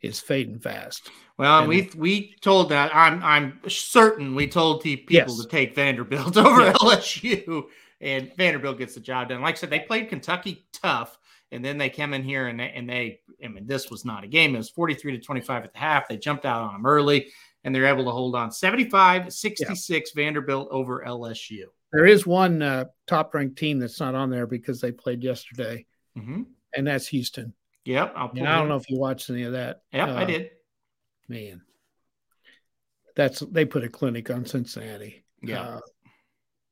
is fading fast. Well, And- we we told that I'm I'm certain we told people Yes. to take Vanderbilt over Yes. LSU, and Vanderbilt gets the job done. Like I said, they played Kentucky tough, and then they came in here and they and they. I mean, this was not a game. It was 43 to 25 at the half. They jumped out on them early, and they're able to hold on 75 66 Vanderbilt over LSU. There is one uh, top ranked team that's not on there because they played yesterday, hmm and that's Houston. Yep, I don't know if you watched any of that. Yep, I Uh, did. Man, that's they put a clinic on Cincinnati. Yeah. Uh,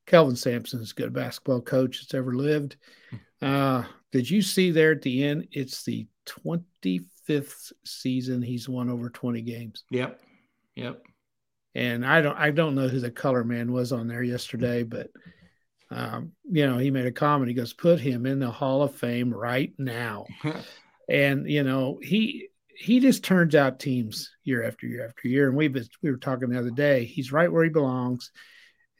Kelvin Sampson is a good basketball coach that's ever lived. Uh, did you see there at the end? It's the 25th season he's won over 20 games. Yep, yep. And I don't I don't know who the color man was on there yesterday, but um, you know, he made a comment. He goes, put him in the Hall of Fame right now. and you know, he he just turns out teams year after year after year. And we've been, we were talking the other day. He's right where he belongs.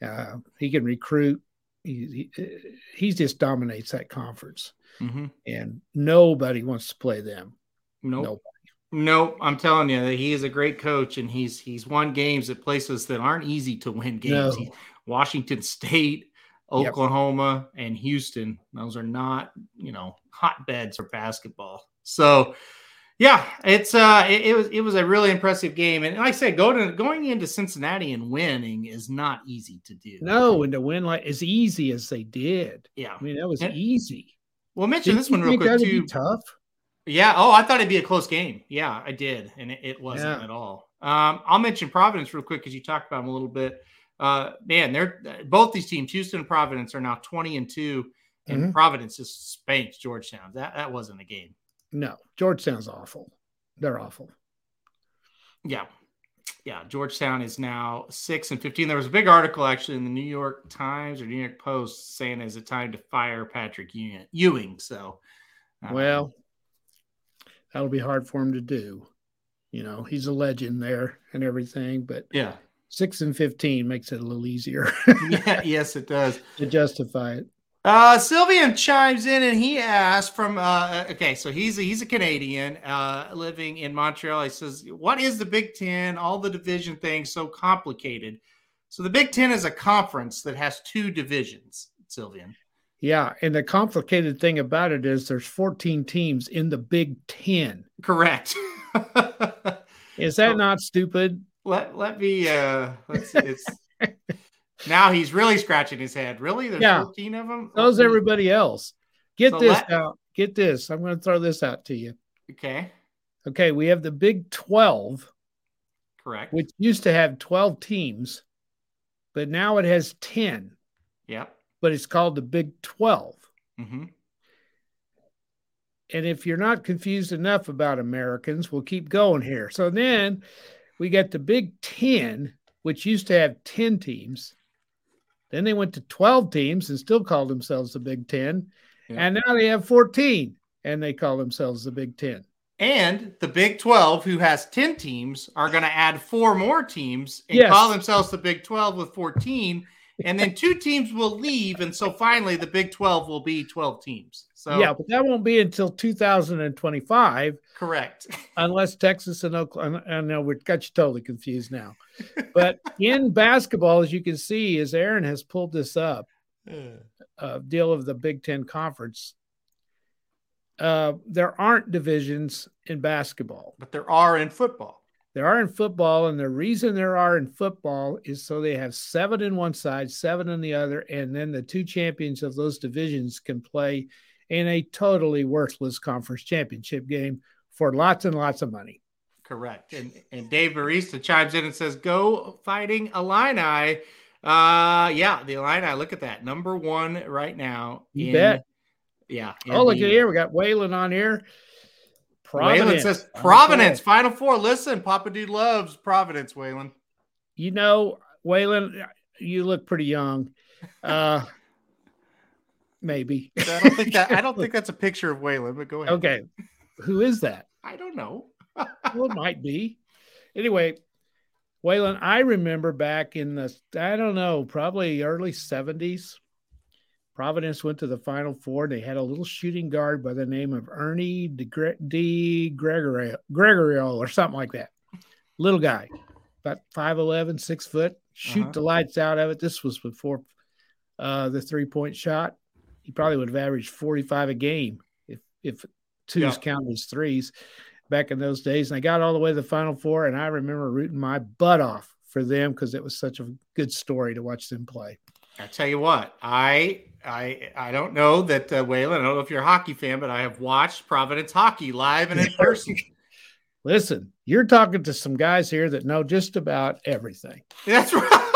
Uh, he can recruit. He, he he just dominates that conference, hmm and nobody wants to play them. Nope. Nope. Nope. I'm telling you that he is a great coach, and he's he's won games at places that aren't easy to win games. No. Washington State, Yep. Oklahoma, and Houston. Those are not you know hotbeds for basketball. So. Yeah, it's uh, it, it was it was a really impressive game, and like I said, going to, going into Cincinnati and winning is not easy to do. No, and to win like as easy as they did. yeah. I mean, that was Yeah. easy. Well, mention this one real quick too. tough. Yeah. Oh, I thought it'd be a close game. Yeah, I did, and it, it wasn't Yeah. at all. Um, I'll mention Providence real quick because you talked about them a little bit. Uh, man, they're both these teams, Houston and Providence, are now twenty and two, and Mhm. Providence just spanked Georgetown. That that wasn't a game. No, Georgetown's awful. They're awful. Yeah. Yeah, Georgetown is now six and fifteen. There was a big article actually in the New York Times or New York Post saying is it time to fire Patrick Ewing? So, um, Well, that'll be hard for him to do. You know, he's a legend there and everything, but yeah, six and fifteen makes it a little easier yeah, yes, it does. to justify it. Uh, Sylvian chimes in and he asks from uh, okay, so he's a, he's a Canadian uh, living in Montreal. He says, "What is the Big Ten? All the division things so complicated." So the Big Ten is a conference that has two divisions. Sylvian, Yeah, and the complicated thing about it is there's 14 teams in the Big Ten. correct? Is that Oh. not stupid? let let me uh, let's see. It's now he's really scratching his head. Really, there's Yeah. 14 of them. So's everybody else. Get So this let- out. get this. I'm going to throw this out to you. Okay. Okay, we have the Big 12, Correct. which used to have 12 teams, but now it has 10, Yep. but it's called the Big 12. hmm And if you're not confused enough about Americans, we'll keep going here. So then we got the Big 10, which used to have 10 teams. Then they went to 12 teams and still called themselves the Big 10. Yeah. And now they have 14 and they call themselves the Big 10. And the Big 12, who has 10 teams, are going to add four more teams and Yes. call themselves the Big 12 with 14. And then two teams will leave. And so finally, the Big 12 will be 12 teams. So, Yeah, but that won't be until 2025 correct. unless Texas and Oklahoma. I know we got you totally confused now. But in basketball, as you can see, as Aaron has pulled this up, uh, deal of the Big Ten Conference, uh, there aren't divisions in basketball. But there are in football. There are in football, and the reason there are in football is so they have seven in one side, seven in the other, and then the two champions of those divisions can play in a totally worthless conference championship game for lots and lots of money. Correct. And and Dave Barista chimes in and says, "Go fighting Illini." Uh, yeah, the Illini. Look at that, number one right now. You in- bet. Yeah. Oh, look at here. We got Waylon on here. Waylon Providence. says Providence. Final Four. Listen, Papa Dude loves Providence, Waylon. You know, Waylon, you look pretty young. Uh, maybe. I don't think that I don't think that's a picture of Waylon, but go ahead. Okay. Who is that? I don't know. Well, it might be. Anyway, Waylon, I remember back in the, I don't know, probably early 70s. Providence went to the Final Four. They had a little shooting guard by the name of Ernie De, Gre- DiGregorio, Gregorio or something like that. Little guy, about 5'11, six foot, shoot Uh-huh. the lights out of it. This was before uh, the three point shot. He probably would have averaged 45 a game if, if twos Yeah. counted as threes back in those days. And I got all the way to the Final Four, and I remember rooting my butt off for them because it was such a good story to watch them play. I tell you what, I I I don't know that uh, Waylon. I don't know if you're a hockey fan, but I have watched Providence hockey live and in person. Listen, you're talking to some guys here that know just about everything. That's right.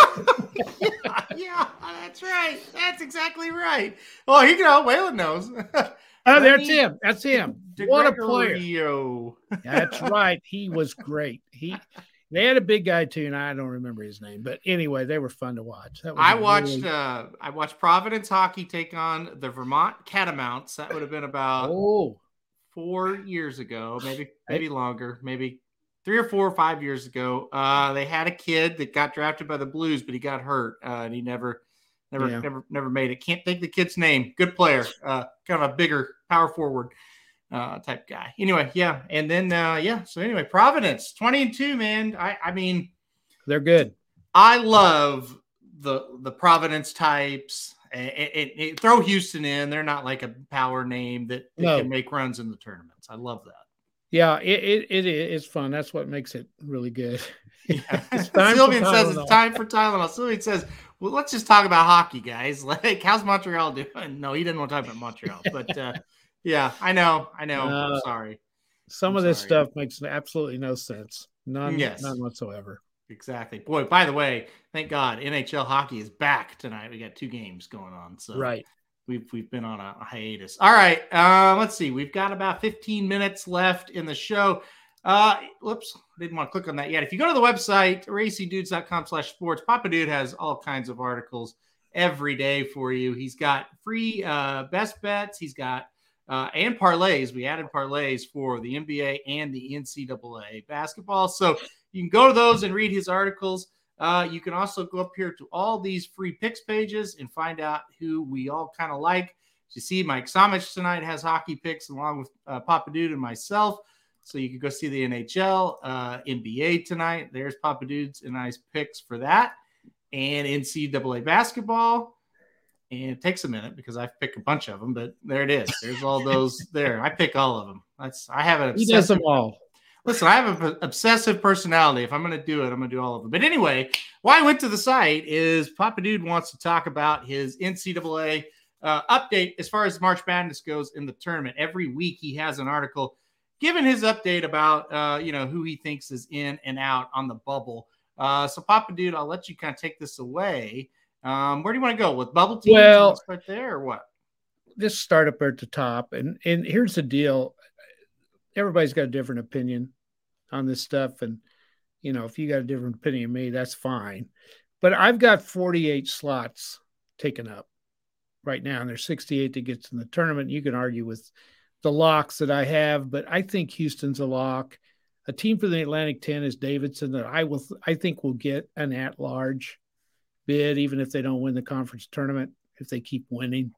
yeah, yeah, that's right. That's exactly right. Well, you know, Waylon knows. Oh, that's him. That's him. What a player. That's right. He was great. He they had a big guy too, and I don't remember his name. But anyway, they were fun to watch. That was I watched really- uh I watched Providence hockey take on the Vermont Catamounts. That would have been about oh, four years ago, maybe maybe longer, maybe three or four or five years ago. Uh, they had a kid that got drafted by the Blues, but he got hurt uh, and he never, never, Yeah. never, never made it. Can't think the kid's name. Good player, uh, kind of a bigger power forward uh, type guy. Anyway, yeah, and then uh, yeah. So anyway, Providence twenty and two, man. I I mean. they're good. I love the the Providence types. And, and throw Houston in; they're not like a power name that, that No. can make runs in the tournaments. I love that. Yeah, it, it, it is fun. That's what makes it really good. Yeah. Sylvian says it's time for Tylenol. Sylvian says, "Well, let's just talk about hockey, guys. Like, how's Montreal doing?" No, he didn't want to talk about Montreal, but uh, yeah, I know, I know. I'm Uh, sorry. Some I'm of this sorry. stuff makes absolutely no sense. None, Yes. none whatsoever. Exactly. Boy, by the way, thank God NHL hockey is back tonight. We got two games going on, so Right. we've we've been on a, hiatus. All right, uh, let's see. We've got about 15 minutes left in the show. Uh, whoops, didn't want to click on that yet. If you go to the website, racingdudes.com slash sports, Papa Dude has all kinds of articles every day for you. He's got free uh, best bets. He's got uh, and parlays. We added parlays for the NBA and the NCAA basketball. So you can go to those and read his articles. Uh, you can also go up here to all these free picks pages and find out who we all kind of like. As you see, Mike Samich tonight has hockey picks along with uh, Papa Dude and myself. So you can go see the NHL, uh, NBA tonight. There's Papa Dude's and nice picks for that. And NCAA basketball. And it takes a minute because I pick a bunch of them, but there it is. There's all those there. I pick all of them. That's I have an He does them all. Listen, I have an obsessive personality. If I'm going to do it, I'm going to do all of them. But anyway, why I went to the site is Papa Dude wants to talk about his NCAA uh, update as far as March Madness goes in the tournament. Every week he has an article giving his update about uh, you know who he thinks is in and out on the bubble. Uh, so Papa Dude, I'll let you kind of take this away. Um, where do you want to go with bubble teams? Well, start there or what? Just start up at the top, and and here's the deal: everybody's got a different opinion on this stuff, and you know if you got a different opinion of me, that's fine. But I've got 48 slots taken up right now, and there's 68 that gets in the tournament. You can argue with the locks that I have, but I think Houston's a lock. A team for the Atlantic 10 is Davidson that I will I think will get an at-large bid, even if they don't win the conference tournament, if they keep winning.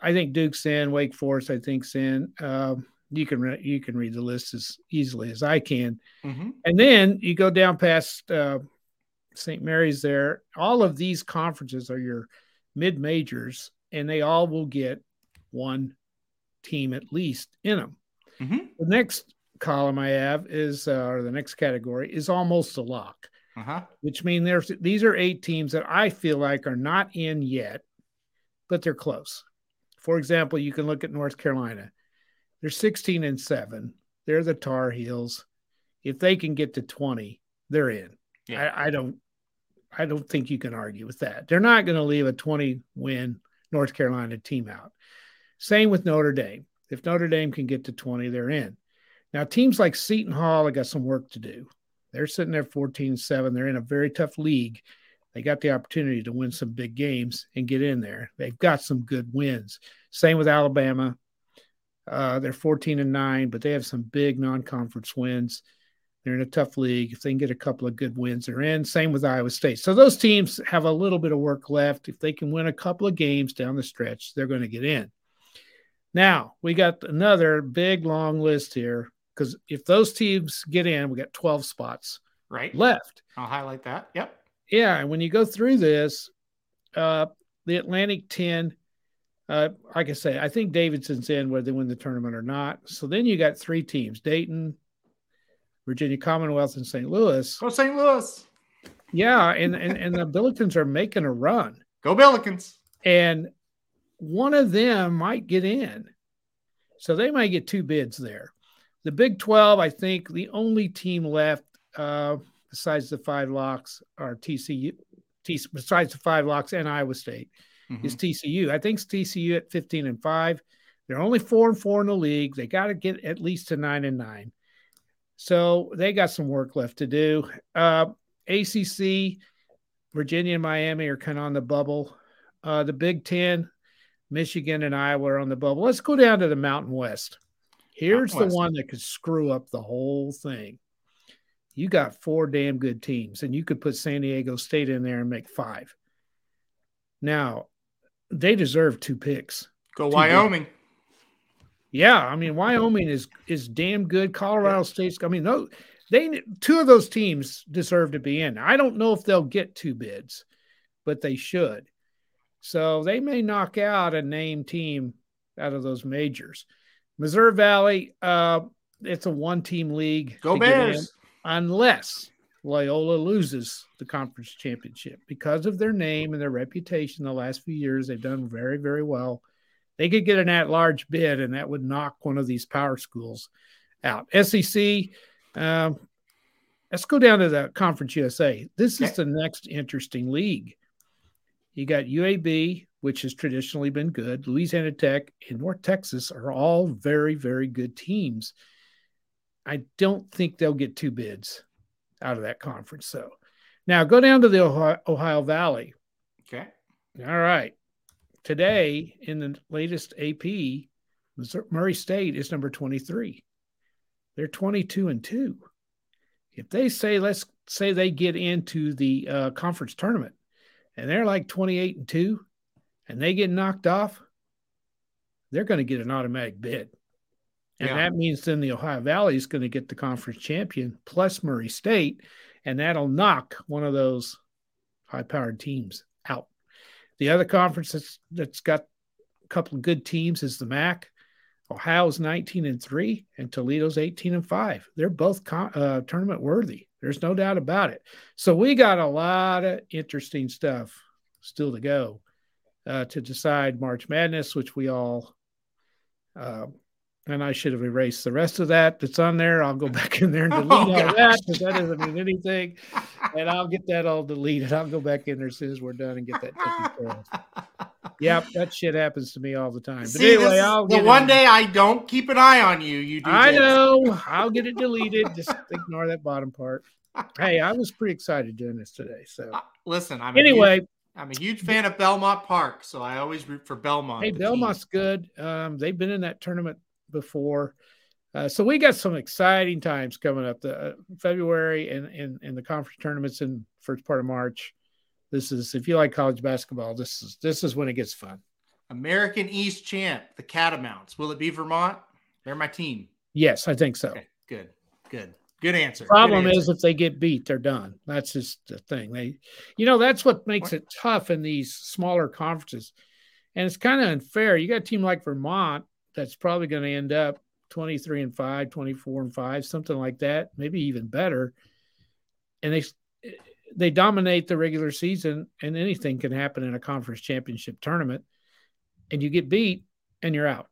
I think Duke's in, Wake Forest, I think's in. Um, you can re- you can read the list as easily as I can, mm-hmm. and then you go down past uh, St. Mary's. There, all of these conferences are your mid majors, and they all will get one team at least in them. Mm-hmm. The next column I have is, uh, or the next category is almost a lock uh-huh. which mean there's these are eight teams that I feel like are not in yet, but they're close. For example, you can look at North Carolina. They're 16 and 7. They're the Tar Heels. If they can get to 20, they're in. Yeah. I, I don't I don't think you can argue with that. They're not going to leave a 20 win North Carolina team out. Same with Notre Dame. If Notre Dame can get to 20, they're in. Now, teams like Seton Hall have got some work to do. They're sitting there 14 7. They're in a very tough league. They got the opportunity to win some big games and get in there. They've got some good wins. Same with Alabama. Uh, they're 14 and 9, but they have some big non conference wins. They're in a tough league. If they can get a couple of good wins, they're in. Same with Iowa State. So those teams have a little bit of work left. If they can win a couple of games down the stretch, they're going to get in. Now, we got another big long list here because if those teams get in, we got 12 spots right left. I'll highlight that. Yep. Yeah. And when you go through this, uh, the Atlantic 10, uh, like I say, I think Davidson's in whether they win the tournament or not. So then you got three teams Dayton, Virginia Commonwealth, and St. Louis. Go St. Louis. Yeah. And, and, and the Billikens are making a run. Go Billikens. And one of them might get in. So they might get two bids there. The Big 12, I think the only team left uh, besides the five locks are TCU, T, besides the five locks and Iowa State mm-hmm. is TCU. I think it's TCU at 15 and five. They're only four and four in the league. They got to get at least to nine and nine. So they got some work left to do. Uh, ACC, Virginia and Miami are kind of on the bubble. Uh, the Big Ten, Michigan and Iowa are on the bubble. Let's go down to the Mountain West. Here's the one that could screw up the whole thing. You got four damn good teams, and you could put San Diego State in there and make five. Now, they deserve two picks. Go two Wyoming. Good. Yeah, I mean Wyoming is is damn good. Colorado yeah. State's. I mean, no, they two of those teams deserve to be in. I don't know if they'll get two bids, but they should. So they may knock out a name team out of those majors. Missouri Valley, uh, it's a one team league. Go Bears. unless Loyola loses the conference championship because of their name and their reputation the last few years. They've done very, very well. They could get an at large bid, and that would knock one of these power schools out. SEC, um, let's go down to the Conference USA. This is the next interesting league. You got UAB, which has traditionally been good. Louisiana Tech and North Texas are all very, very good teams. I don't think they'll get two bids out of that conference, though. Now go down to the Ohio, Ohio Valley. Okay. All right. Today, in the latest AP, Murray State is number 23. They're 22 and 2. If they say, let's say they get into the uh, conference tournament and they're like 28 and 2, and they get knocked off, they're going to get an automatic bid. And yeah. that means then the Ohio Valley is going to get the conference champion plus Murray State, and that'll knock one of those high powered teams out. The other conference that's, that's got a couple of good teams is the MAC. Ohio's 19 and 3 and Toledo's 18 and 5. They're both con- uh, tournament worthy. There's no doubt about it. So we got a lot of interesting stuff still to go uh, to decide March Madness, which we all. Uh, and I should have erased the rest of that that's on there. I'll go back in there and delete oh, all gosh. that because that doesn't mean anything. And I'll get that all deleted. I'll go back in there as soon as we're done and get that taken care of. Yep, that shit happens to me all the time. But See, anyway, I'll the one day I don't keep an eye on you. You do. I this. know. I'll get it deleted. Just ignore that bottom part. Hey, I was pretty excited doing this today. So uh, listen, I'm anyway. Huge, I'm a huge fan of Belmont Park, so I always root for Belmont. Hey, Belmont's team. good. Um, they've been in that tournament before. Uh, so we got some exciting times coming up. The uh, February and in and the conference tournaments in first part of March. This is if you like college basketball, this is this is when it gets fun. American East champ, the Catamounts. Will it be Vermont? They're my team. Yes, I think so. Okay, good, good, good answer. Problem good answer. is if they get beat, they're done. That's just the thing. They, you know, that's what makes it tough in these smaller conferences, and it's kind of unfair. You got a team like Vermont that's probably going to end up 23 and 5, 24 and 5, something like that, maybe even better. And they they dominate the regular season, and anything can happen in a conference championship tournament, and you get beat and you're out.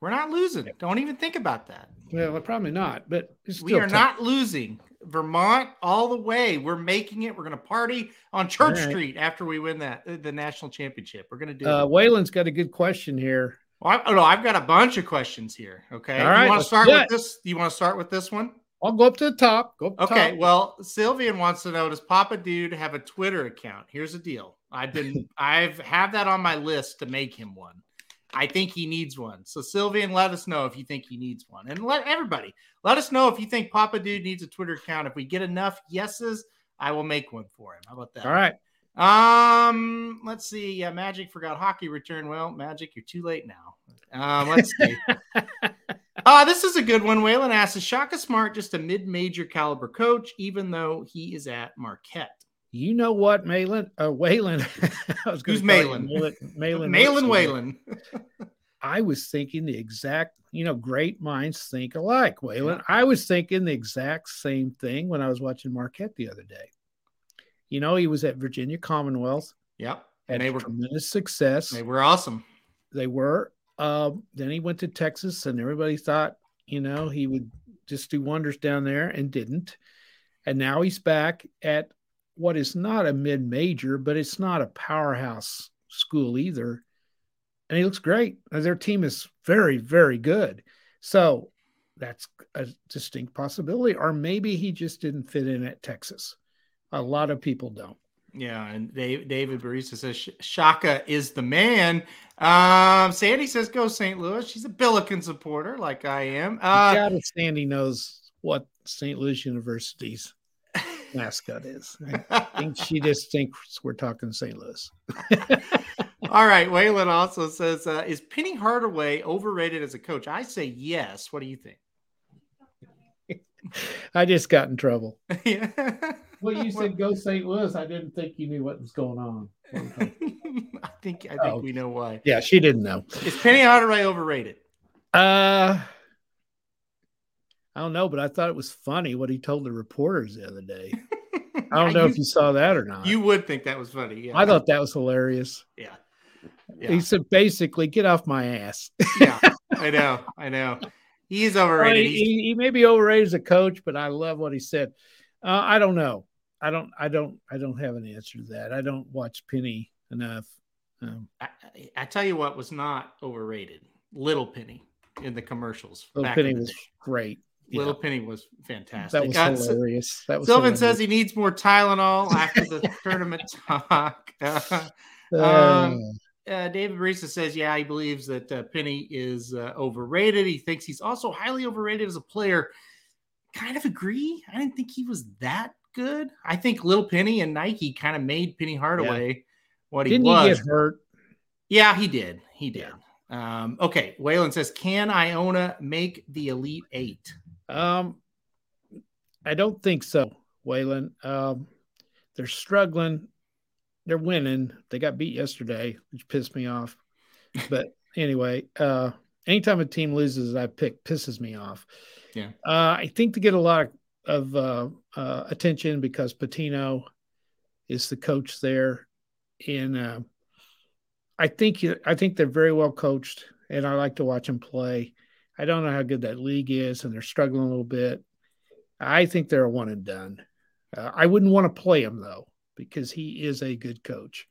We're not losing. Don't even think about that. Well, probably not, but we are tough. not losing. Vermont all the way. We're making it. We're going to party on Church right. Street after we win that uh, the national championship. We're going to do. Uh, it. Waylon's got a good question here. Well, I, oh no, I've got a bunch of questions here. Okay, all right, you want to start with this? You want to start with this one? I'll go up to the top. Go okay. Top. Well, Sylvian wants to know: Does Papa Dude have a Twitter account? Here's the deal: I've been I've have that on my list to make him one. I think he needs one. So Sylvian, let us know if you think he needs one, and let everybody let us know if you think Papa Dude needs a Twitter account. If we get enough yeses, I will make one for him. How about that? All right. Um, let's see. Yeah, Magic forgot hockey return. Well, Magic, you're too late now. Um, let's see. Uh, this is a good one. Waylon asks, is Shaka Smart just a mid-major caliber coach, even though he is at Marquette? You know what, Malin? Uh, Waylon. I was Who's Malin? Malin. Malin Waylon. I was thinking the exact, you know, great minds think alike, Waylon. Yeah. I was thinking the exact same thing when I was watching Marquette the other day. You know, he was at Virginia Commonwealth. Yep. And they were tremendous success. They were awesome. They were. Uh, then he went to Texas, and everybody thought, you know, he would just do wonders down there, and didn't. And now he's back at what is not a mid major, but it's not a powerhouse school either. And he looks great. Their team is very, very good. So that's a distinct possibility. Or maybe he just didn't fit in at Texas. A lot of people don't. Yeah, and Dave, David Barista says Shaka is the man. Um, Sandy says go St. Louis. She's a Billiken supporter, like I am. Uh, yeah, Sandy knows what St. Louis University's mascot is. I think she just thinks we're talking St. Louis. All right. Waylon also says, uh, is Penny Hardaway overrated as a coach? I say yes. What do you think? I just got in trouble. yeah. Well, you said go St. Louis. I didn't think you knew what was going on. I think I think oh. we know why. Yeah, she didn't know. Is Penny Hardaway overrated? Uh I don't know, but I thought it was funny what he told the reporters the other day. I don't know you, if you saw that or not. You would think that was funny. Yeah. I thought that was hilarious. Yeah. yeah. He said basically, get off my ass. yeah, I know. I know. He's overrated. Well, he, he, may be overrated as a coach, but I love what he said. Uh, I don't know. I don't. I don't. I don't have an answer to that. I don't watch Penny enough. Um, I, I, tell you what was not overrated. Little Penny in the commercials. Little Penny was great. Little yeah. Penny was fantastic. That was uh, hilarious. That was Sylvan hilarious. says he needs more Tylenol after the tournament talk. Uh, um, uh, David Barista says, yeah, he believes that uh, Penny is uh, overrated. He thinks he's also highly overrated as a player. Kind of agree. I didn't think he was that good. I think Little Penny and Nike kind of made Penny Hardaway yeah. what he Didn't was. He get hurt? Yeah, he did. He did. Yeah. Um, okay. Waylon says, can Iona make the Elite Eight? Um, I don't think so, Waylon. Um, they're struggling. They're winning. They got beat yesterday, which pissed me off. But anyway, uh, anytime a team loses, I pick pisses me off. Yeah. Uh, I think to get a lot of of uh, uh, attention because Pitino is the coach there, and uh, I think I think they're very well coached, and I like to watch them play. I don't know how good that league is, and they're struggling a little bit. I think they're a one and done. Uh, I wouldn't want to play them though because he is a good coach.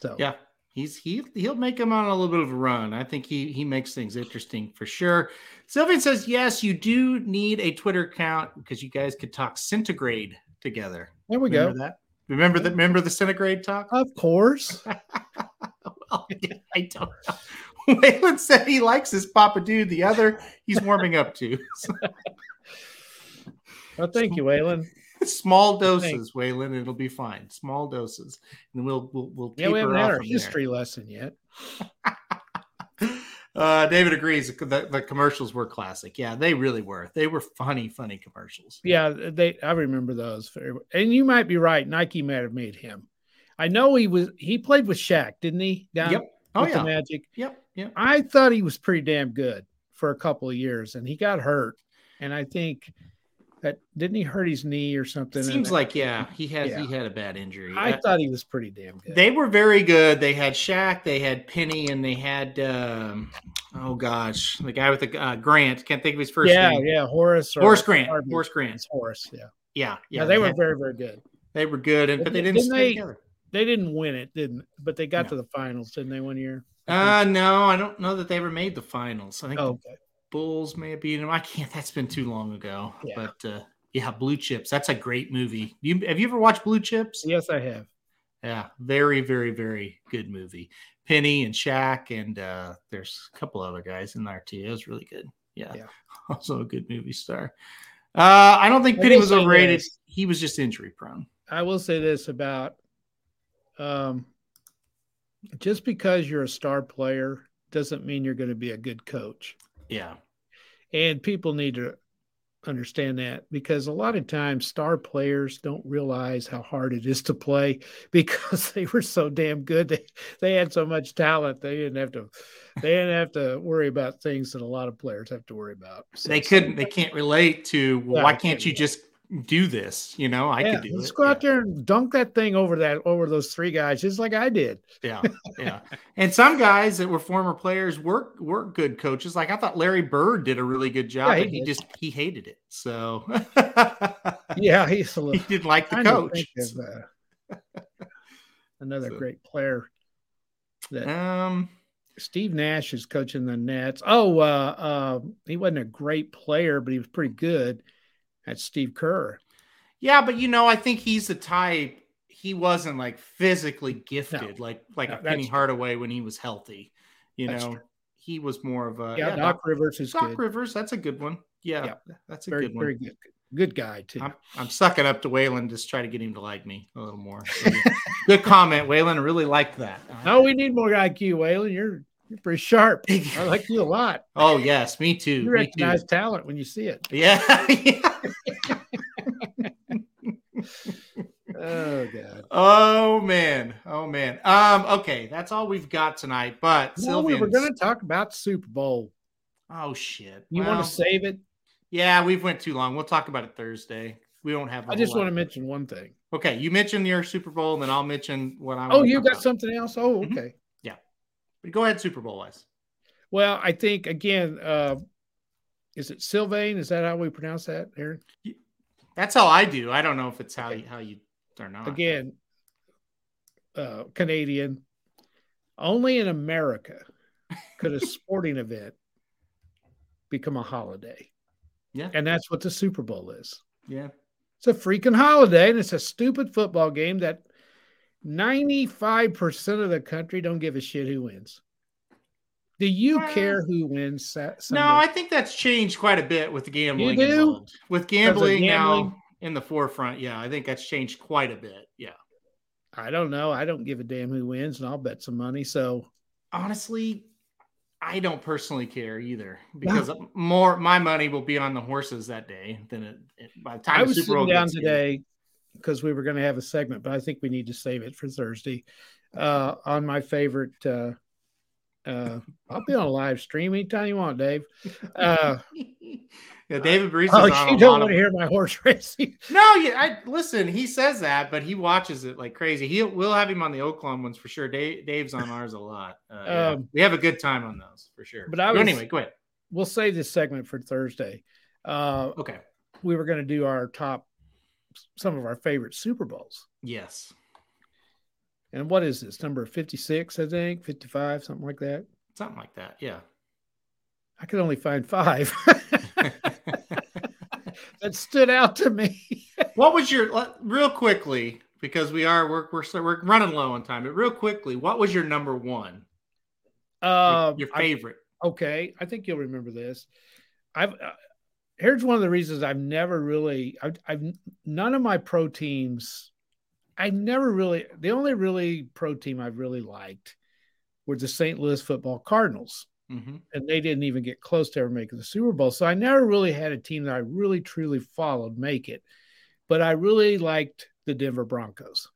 So yeah, he's he he'll make him on a little bit of a run. I think he he makes things interesting for sure. Sylvian says yes, you do need a Twitter account because you guys could talk centigrade together. There we remember go. That remember that remember the centigrade talk. Of course. well, I don't know. Waylon said he likes his Papa Dude. The other he's warming up to. well, thank you, Waylon. Small doses, Waylon. It'll be fine. Small doses, and we'll we'll we'll. Yeah, we haven't had our history there. lesson yet. Uh, David agrees. The, the commercials were classic. Yeah, they really were. They were funny, funny commercials. Yeah, they. I remember those. Very, and you might be right. Nike might have made him. I know he was. He played with Shaq, didn't he? Down Yep. Oh with yeah. the Magic. Yep. Yep. I thought he was pretty damn good for a couple of years, and he got hurt. And I think that didn't he hurt his knee or something? Seems like yeah, he has Yeah. he had a bad injury. I thought he was pretty damn good. they were very good. They had Shaq, they had Penny, and they had um, oh gosh, the guy with the uh, Grant. Can't think of his first yeah, name. yeah, Horace. Or Horace Grant. Harvey. Horace Grant. It's Horace. Yeah, Yeah, yeah, yeah. they, were had- very, very good. they were good, and but they didn't Didn't they- They didn't win it, didn't? But they got No. to the finals, didn't they? One year. Uh no, I don't know that they ever made the finals. I think oh, okay. Bulls may have beaten them. I can't. That's been too long ago. Yeah. But uh, yeah, Blue Chips. That's a great movie. You have you ever watched Blue Chips? Yes, I have. Yeah, very, very, very good movie. Penny and Shaq, and uh, there's a couple other guys in there too. It was really good. Yeah, Yeah. also a good movie star. Uh, I don't think Penny was overrated. this. He was just injury prone. I will say this about um, just because you're a star player doesn't mean you're going to be a good coach. Yeah, And people need to understand that because a lot of times star players don't realize how hard it is to play because they were so damn good. They they had so much talent they didn't have to they didn't have to worry about things that a lot of players have to worry about. So they couldn't. They can't relate to. Well, Yeah, why can't you just do this? You know, I yeah, could do let's it. go out Yeah. there and dunk that thing over that over those three guys just like I did. Yeah, yeah. And some guys that were former players were were good coaches. Like I thought Larry Bird did a really good job, Yeah, he but he just he hated it. So Yeah, he's a he didn't like the coach. of, uh, another So- great player that Um, Steve Nash is coaching the Nets. Oh, uh, uh, he wasn't a great player, but he was pretty good. That's Steve Kerr. yeah, but you know, I think he's the type. He wasn't like physically gifted, like like No, a Penny. Hardaway when he was healthy. You know, true. he was more of a yeah, Doc, Rivers is Doc good. Rivers. That's a good one. Yeah, Yeah. that's a Very, good one. very good. Good guy too. I'm, I'm sucking up to Waylon just try to get him to like me a little more. So, good comment, Waylon. Really liked that. no, we need more IQ, Waylon. You're you're pretty sharp. I like you a lot. Oh yes, me too. You me too. recognize talent when you see it. Yeah. yeah. Oh God. Oh man. Oh man. Um. Okay, that's all we've got tonight. But No, we were going to talk about Super Bowl. Oh shit. You Well, want to save it? Yeah, we've went too long. We'll talk about it Thursday. We don't have. I I just want to mention one thing. Okay, you mentioned your Super Bowl, and then I'll mention what I. Oh, you got about. something else? Oh, Mhm. okay. But go ahead, Super Bowl wise. Well, I think again, uh, is it Sylvain? Is that how we pronounce that, Aaron? That's how I do. I don't know if it's how you how you or not. Again, uh, Canadian. Only in America could a sporting event become a holiday, Yeah. and that's what the Super Bowl is. Yeah. It's a freaking holiday, and it's a stupid football game that ninety-five percent of the country don't give a shit who wins. Do you Well, care who wins? Sunday? No, I think that's changed quite a bit with the gambling. do? involved. With gambling, gambling? now in the forefront, yeah, I think that's changed quite a bit. Yeah. I don't know. I don't give a damn who wins, and I'll bet some money. So Honestly, I don't personally care either because more my money will be on the horses that day than it, it- by the time I was Super Bowl sitting down today. here. Because we were going to have a segment, but I think we need to save it for Thursday uh, on my favorite uh, Uh, I'll be on a live stream anytime you want, Dave. Uh, yeah, David Brees. oh, on you don't want to hear my horse racing. No, yeah, I listen. He says that, but he watches it like crazy. He we'll have him on the Oaklawn ones for sure. Dave, Dave's on ours a lot. Uh, yeah. Um, we have a good time on those for sure. but I was- anyway, go ahead. We'll save this segment for Thursday. Uh, Okay. we were going to do our top, some of our favorite Super Bowls. Yes. And what is this number 56, I think, 55, something like that? Something like that. Yeah. I could only find five that stood out to me. what was your real quickly because we are we're we're, we're running low on time. But real quickly, what was your number one? Your- Uh, your I- favorite? okay, I think you'll remember this. I've uh, here's one of the reasons I've never really I've, I've none of my pro teams. I've never really the only really pro team I've really liked were the St. Louis Football Cardinals, hmm and they didn't even get close to ever making the Super Bowl. So I never really had a team that I really truly followed make it, but I really liked the Denver Broncos.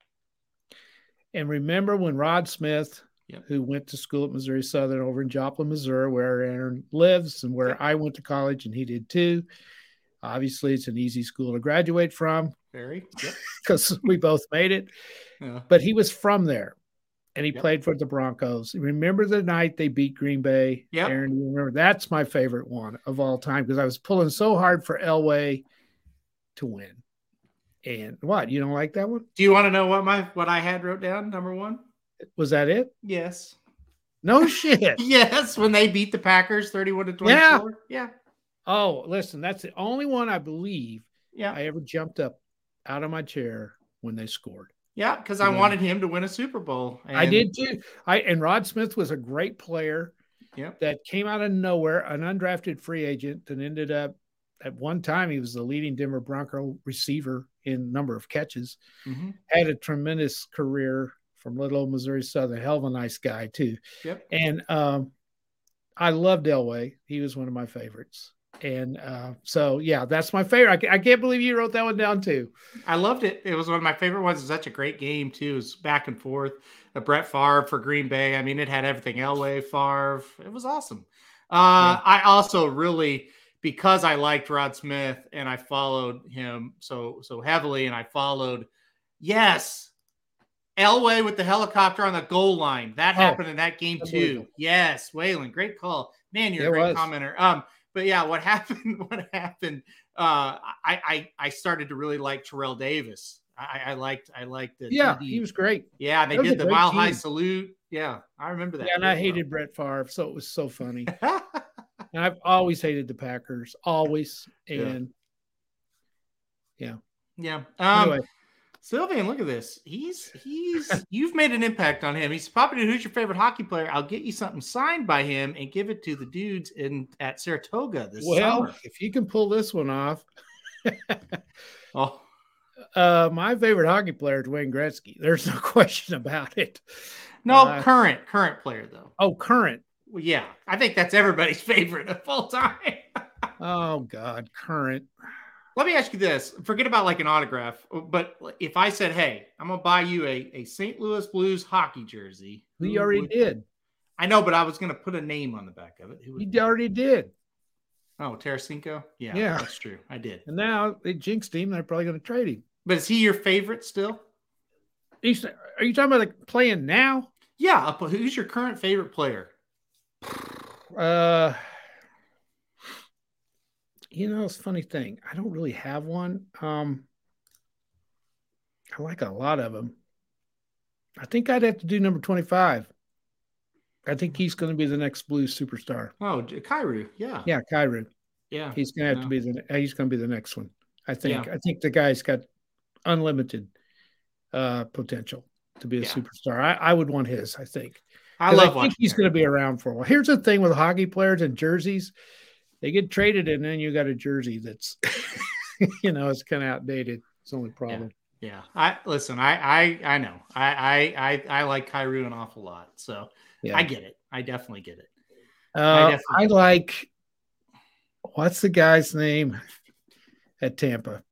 And remember when Rod Smith, Yep. who went to school at Missouri Southern over in Joplin, Missouri, where Aaron lives and where Yep. I went to college and he did too. Obviously, it's an easy school to graduate from Very. Yep. because we both made it. Yeah. But he was from there and he Yep. played for the Broncos. Remember the night they beat Green Bay? Yep. Aaron, you remember that's my favorite one of all time because I was pulling so hard for Elway to win. And what? You don't like that one? Do you want to know what my what I had wrote down? Number one. Was that it? Yes. No shit. Yes, when they beat the Packers 31 to 24. Yeah. Yeah. Oh, listen, that's the only one I believe Yeah. I ever jumped up out of my chair when they scored. Yeah, because I wanted him to win a Super Bowl. I did too. I and Rod Smith was a great player Yep. that came out of nowhere, an undrafted free agent, and ended up at one time he was the leading Denver Bronco receiver in number of catches. Mhm. Had a tremendous career from little old Missouri Southern. Hell of a nice guy too. Yep. And um, I loved Elway. He was one of my favorites. And uh, so yeah, that's my favorite. I, I can't believe you wrote that one down too. I loved it. It was one of my favorite ones. It was such a great game too. It was back and forth. A Brett Favre for Green Bay. I mean, it had everything. Elway, Favre. It was awesome. Uh, I also really because I liked Rod Smith and I followed him so so heavily, and I followed. Yes, Elway with the helicopter on the goal line. That Oh, happened in that game too. Yes, Waylon, great call. Man, you're It a great was. commenter. Um, but yeah, what happened? What happened? Uh, I I I started to really like Terrell Davis. I, I liked I liked the Yeah, he was great. yeah. They did the mile high salute. Yeah, I remember that. Yeah, and I hated Brett Favre, so it was so funny. And I've always hated the Packers, always. Yeah. And yeah. Um, anyway, Sylvian, look at this. He's he's you've made an impact on him. He's popular. Who's your favorite hockey player? I'll get you something signed by him and give it to the dudes in at Saratoga this well, summer. if you can pull this one off, Oh, uh, my favorite hockey player is Wayne Gretzky. There's no question about it. no, Uh, current current player though. Oh, current. Well, yeah, I think that's everybody's favorite of all time. Oh God, current. Let me ask you this: forget about like an autograph, but if I said, "Hey, I'm gonna buy you a, a St. Louis Blues hockey jersey," He already would- did. I know, but I was gonna put a name on the back of it. Who would He already did. Oh, Tarasenko? Yeah, Yeah. that's true. I did. And now they jinxed him. They're probably to trade him. But is he your favorite still? He's, are you talking about like playing now? Yeah. Who's your current favorite player? Uh, you know, it's a funny thing. I don't really have one. Um, I like a lot of them. I think I'd have to do number 25. I think he's going to be the next Blues superstar. Oh, Kyrou. Yeah. Yeah, Kyron. Yeah. He's going to have to be the he's going to be the next one. I think. Yeah. I think the guy's got unlimited uh potential to be a Yeah. superstar. I, I would want his, I think. I love I think he's going to be around for a while. Here's the thing with hockey players and jerseys, they get traded and then you got a jersey that's, you know, it's kind of outdated. It's the only problem. Yeah. I listen. I I I know. I I I, I like Kyrou an awful lot. So Yeah, I get it. I definitely get it. uh, I I, definitely- like. What's the guy's name at Tampa?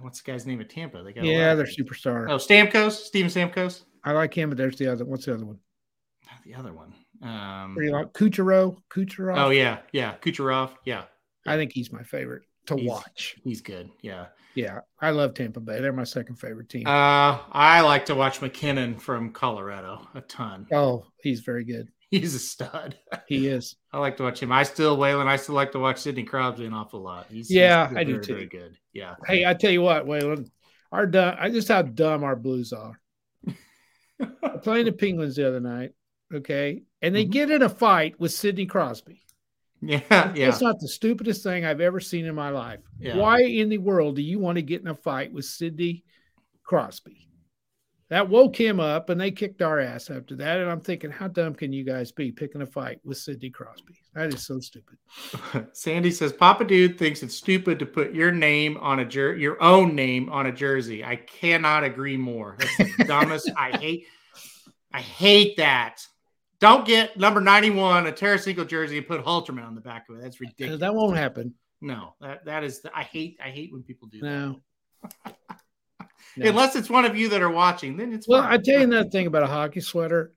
What's the guy's name at Tampa? They got Yeah, of- superstar. Oh, Stamkos. Steven Stamkos. I like him, but there's the other. What's the other one? the other one. Um, Pretty long. Kucherov. Kucherov. oh yeah, yeah, Kucherov. Yeah, I think he's my favorite to He's- watch. he's good. Yeah. Yeah, I love Tampa Bay. They're my second favorite team. Uh, I like to watch MacKinnon from Colorado a ton. oh, he's very good. He's a stud. He is. I like to watch him. I still, Waylon, I still like to watch Sidney Crosby an awful lot. He's, Yeah, he's I do too. Very good. Yeah. Hey, I tell you what, Waylon, our dumb, I just how dumb our Blues. We're playing the Penguins the other night, okay, and they Mhm. get in a fight with Sidney Crosby. Yeah. Yeah. That's not the stupidest thing I've ever seen in my life. Yeah. Why in the world do you want to get in a fight with Sidney Crosby? That woke him up, and they kicked our ass after that. And I'm thinking, how dumb can you guys be picking a fight with Sidney Crosby? That is so stupid. Sandy says Papa Dude thinks it's stupid to put your name on a jer- your own name on a jersey. I cannot agree more. That's the dumbest. I hate. I hate that. Don't get number ninety one a Tarasenko jersey and put Halterman on the back of it. That's ridiculous. That won't happen. No, that that is. I hate. I hate when people do that. No. No. Unless it's one of you that are watching, then it's Well, fine. I tell you another thing about a hockey sweater.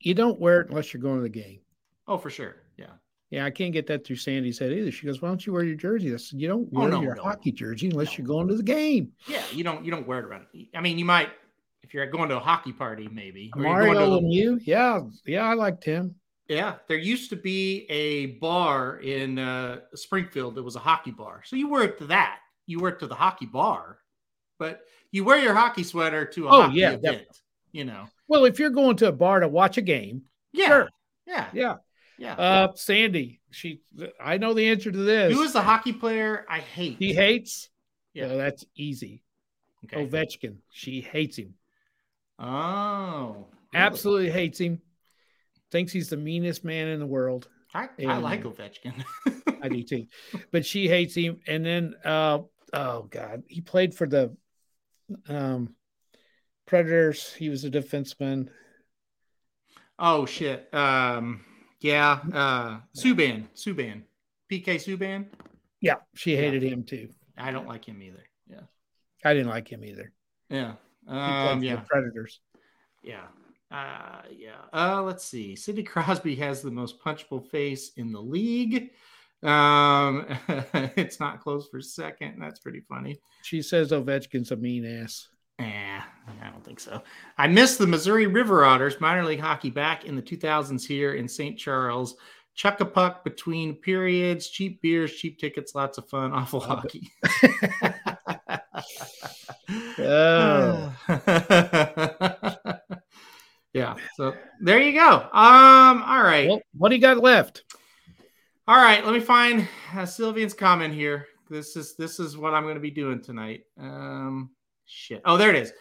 You don't wear it unless you're going to the game. Oh, for sure. Yeah. Yeah, I can't get that through Sandy's head either. She goes, "Why don't you wear your jersey?" I said, "You don't Oh, wear no, your no. hockey jersey unless No. you're going to the game." Yeah. You don't. You don't wear it around. I mean, you might if you're going to a hockey party, maybe. Mario Lemieux, yeah, yeah, I liked him. Yeah, there used to be a bar in uh, Springfield that was a hockey bar. So you worked to that. You worked to the hockey bar, but you wear your hockey sweater to a Oh, hockey yeah, event. definitely. You know. Well, if you're going to a bar to watch a game, Yeah. Sure. Yeah. yeah. Yeah. Uh, Sandy, she, I know the answer to this. Who is the hockey player I hate? he hates? Yeah. Yeah, that's easy. Okay. Ovechkin, she hates him. Oh. really? Absolutely hates him. Thinks he's the meanest man in the world. I, I like Ovechkin. I do too. But she hates him. And then, uh, oh God, he played for the um, Predators. He was a defenseman. oh shit. Um. Yeah. Uh. Subban. Subban. PK Subban. Yeah, she Yeah. hated him too. I don't like him either. Yeah. I didn't like him either. Yeah. Um. Yeah. Predators. Yeah. Uh, yeah. Uh, let's see. Sidney Crosby has the most punchable face in the league. Um, it's not close for second. That's pretty funny. She says Ovechkin's a mean ass. Eh, I don't think so. I miss the Missouri River Otters minor league hockey back in the 2000s here in St. Charles. Chuck a puck between periods, cheap beers, cheap tickets, lots of fun, awful hockey. Oh. yeah. So there you go. Um. All right. Well, what do you got left? All right. Let me find uh, Sylvian's comment here. This is this is what I'm going to be doing tonight. Um. Shit. Oh, there it is.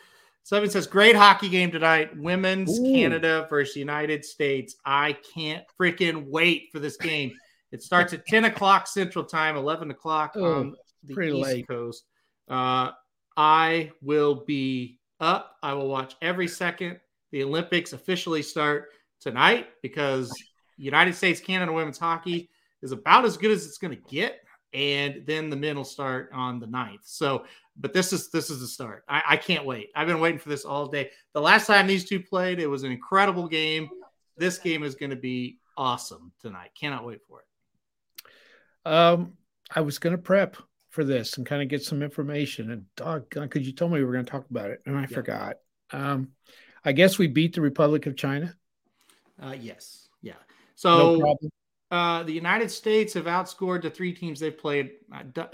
Sylvian says, "Great hockey game tonight. Women's Ooh. Canada versus United States. I can't freaking wait for this game. It starts at 10 o'clock Central Time, 11 o'clock Oh, on the East late. Coast. Uh, I will be up. I will watch every second. The Olympics officially start tonight because United States Canada women's hockey is about as good as it's going to get. And then the men will start on the 9th. So, but this is this is the start. I, I can't wait. I've been waiting for this all day. The last time these two played, it was an incredible game. This game is going to be awesome tonight. Cannot wait for it. Um, I was going to prep for this and kind of get some information. And doggone, because you told me we were going to talk about it, and I Yeah. forgot. Um, I guess we beat the Republic of China. Uh, yes, yeah. So problem. uh, the United States have outscored the three teams they've played.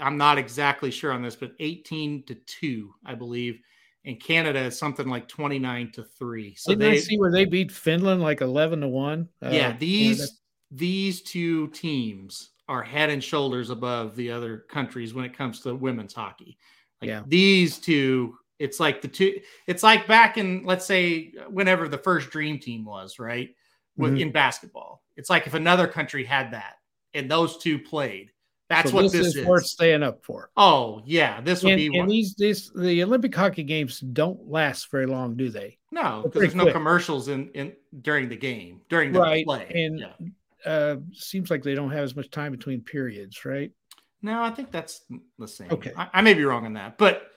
I'm not exactly sure on this, but 18 to two, I believe. And Canada is something like 29 to three. So Didn't I they, see where they beat Finland like eleven to one? Uh, yeah, these Canada. these two teams are head and shoulders above the other countries when it comes to women's hockey. Like Yeah. these two, it's like the two. It's like back in let's say whenever the first dream team was, right? With Mhm. in basketball, it's like if another country had that and those two played. That's So what this, this, is, is. worth staying up for. Oh yeah, this would And, be and one. these, these, the Olympic hockey games don't last very long, do they? no, because there's no commercials in in during the game during the Right, play. and- yeah. Uh, seems like they don't have as much time between periods, right? No, I think that's the same. Okay. I, I may be wrong on that, but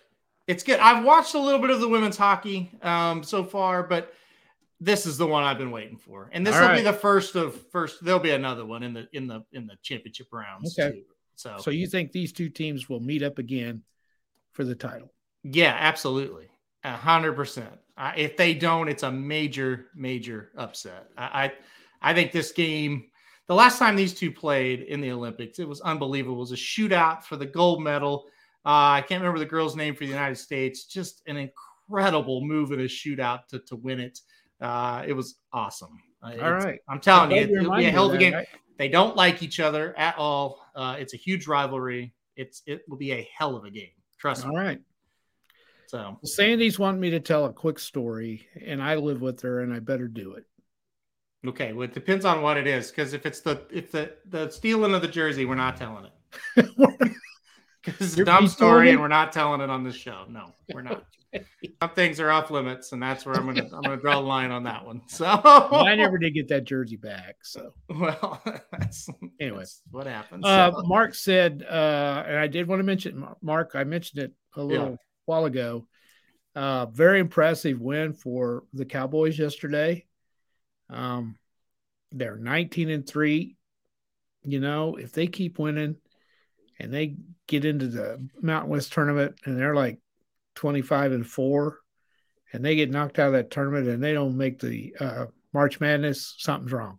it's good. I've watched a little bit of the women's hockey um, so far, but this is the one I've been waiting for, and this All will right. be the first of first. There'll be another one in the in the in the championship rounds. Okay. Too. So, So you think these two teams will meet up again for the title? yeah, absolutely, a hundred percent. If they don't, it's a major major upset. I, I I think this game. The last time these two played in the Olympics, it was unbelievable. It was a shootout for the gold medal. Uh, I can't remember the girl's name for the United States. Just an incredible move in a shootout to, to win it. Uh, it was awesome. Uh, All. I'm telling you, it, will be a hell of a game. I- They don't like each other at all. Uh, it's a huge rivalry. It's it will be a hell of a game. Trust All me. All right. So Sandy's wanting me to tell a quick story, and I live with her, and I better do it. Okay, well, it depends on what it is. Because if it's the if the the stealing of the jersey, we're not telling it. Because it's a dumb story, and we're not telling it on this show. No, we're not. Some things are off limits, and that's where I'm gonna I'm gonna draw the line on that one. So I never did get that jersey back. So, Well, that's Anyway. that's what happens. uh, So- Mark said, uh, and I did want to mention, Mark, I mentioned it a little Yeah. while ago. Uh, very impressive win for the Cowboys yesterday. Um, they're 19 and three. You know, if they keep winning and they get into the Mountain West tournament and they're like 25 and four and they get knocked out of that tournament and they don't make the uh, March Madness, something's wrong.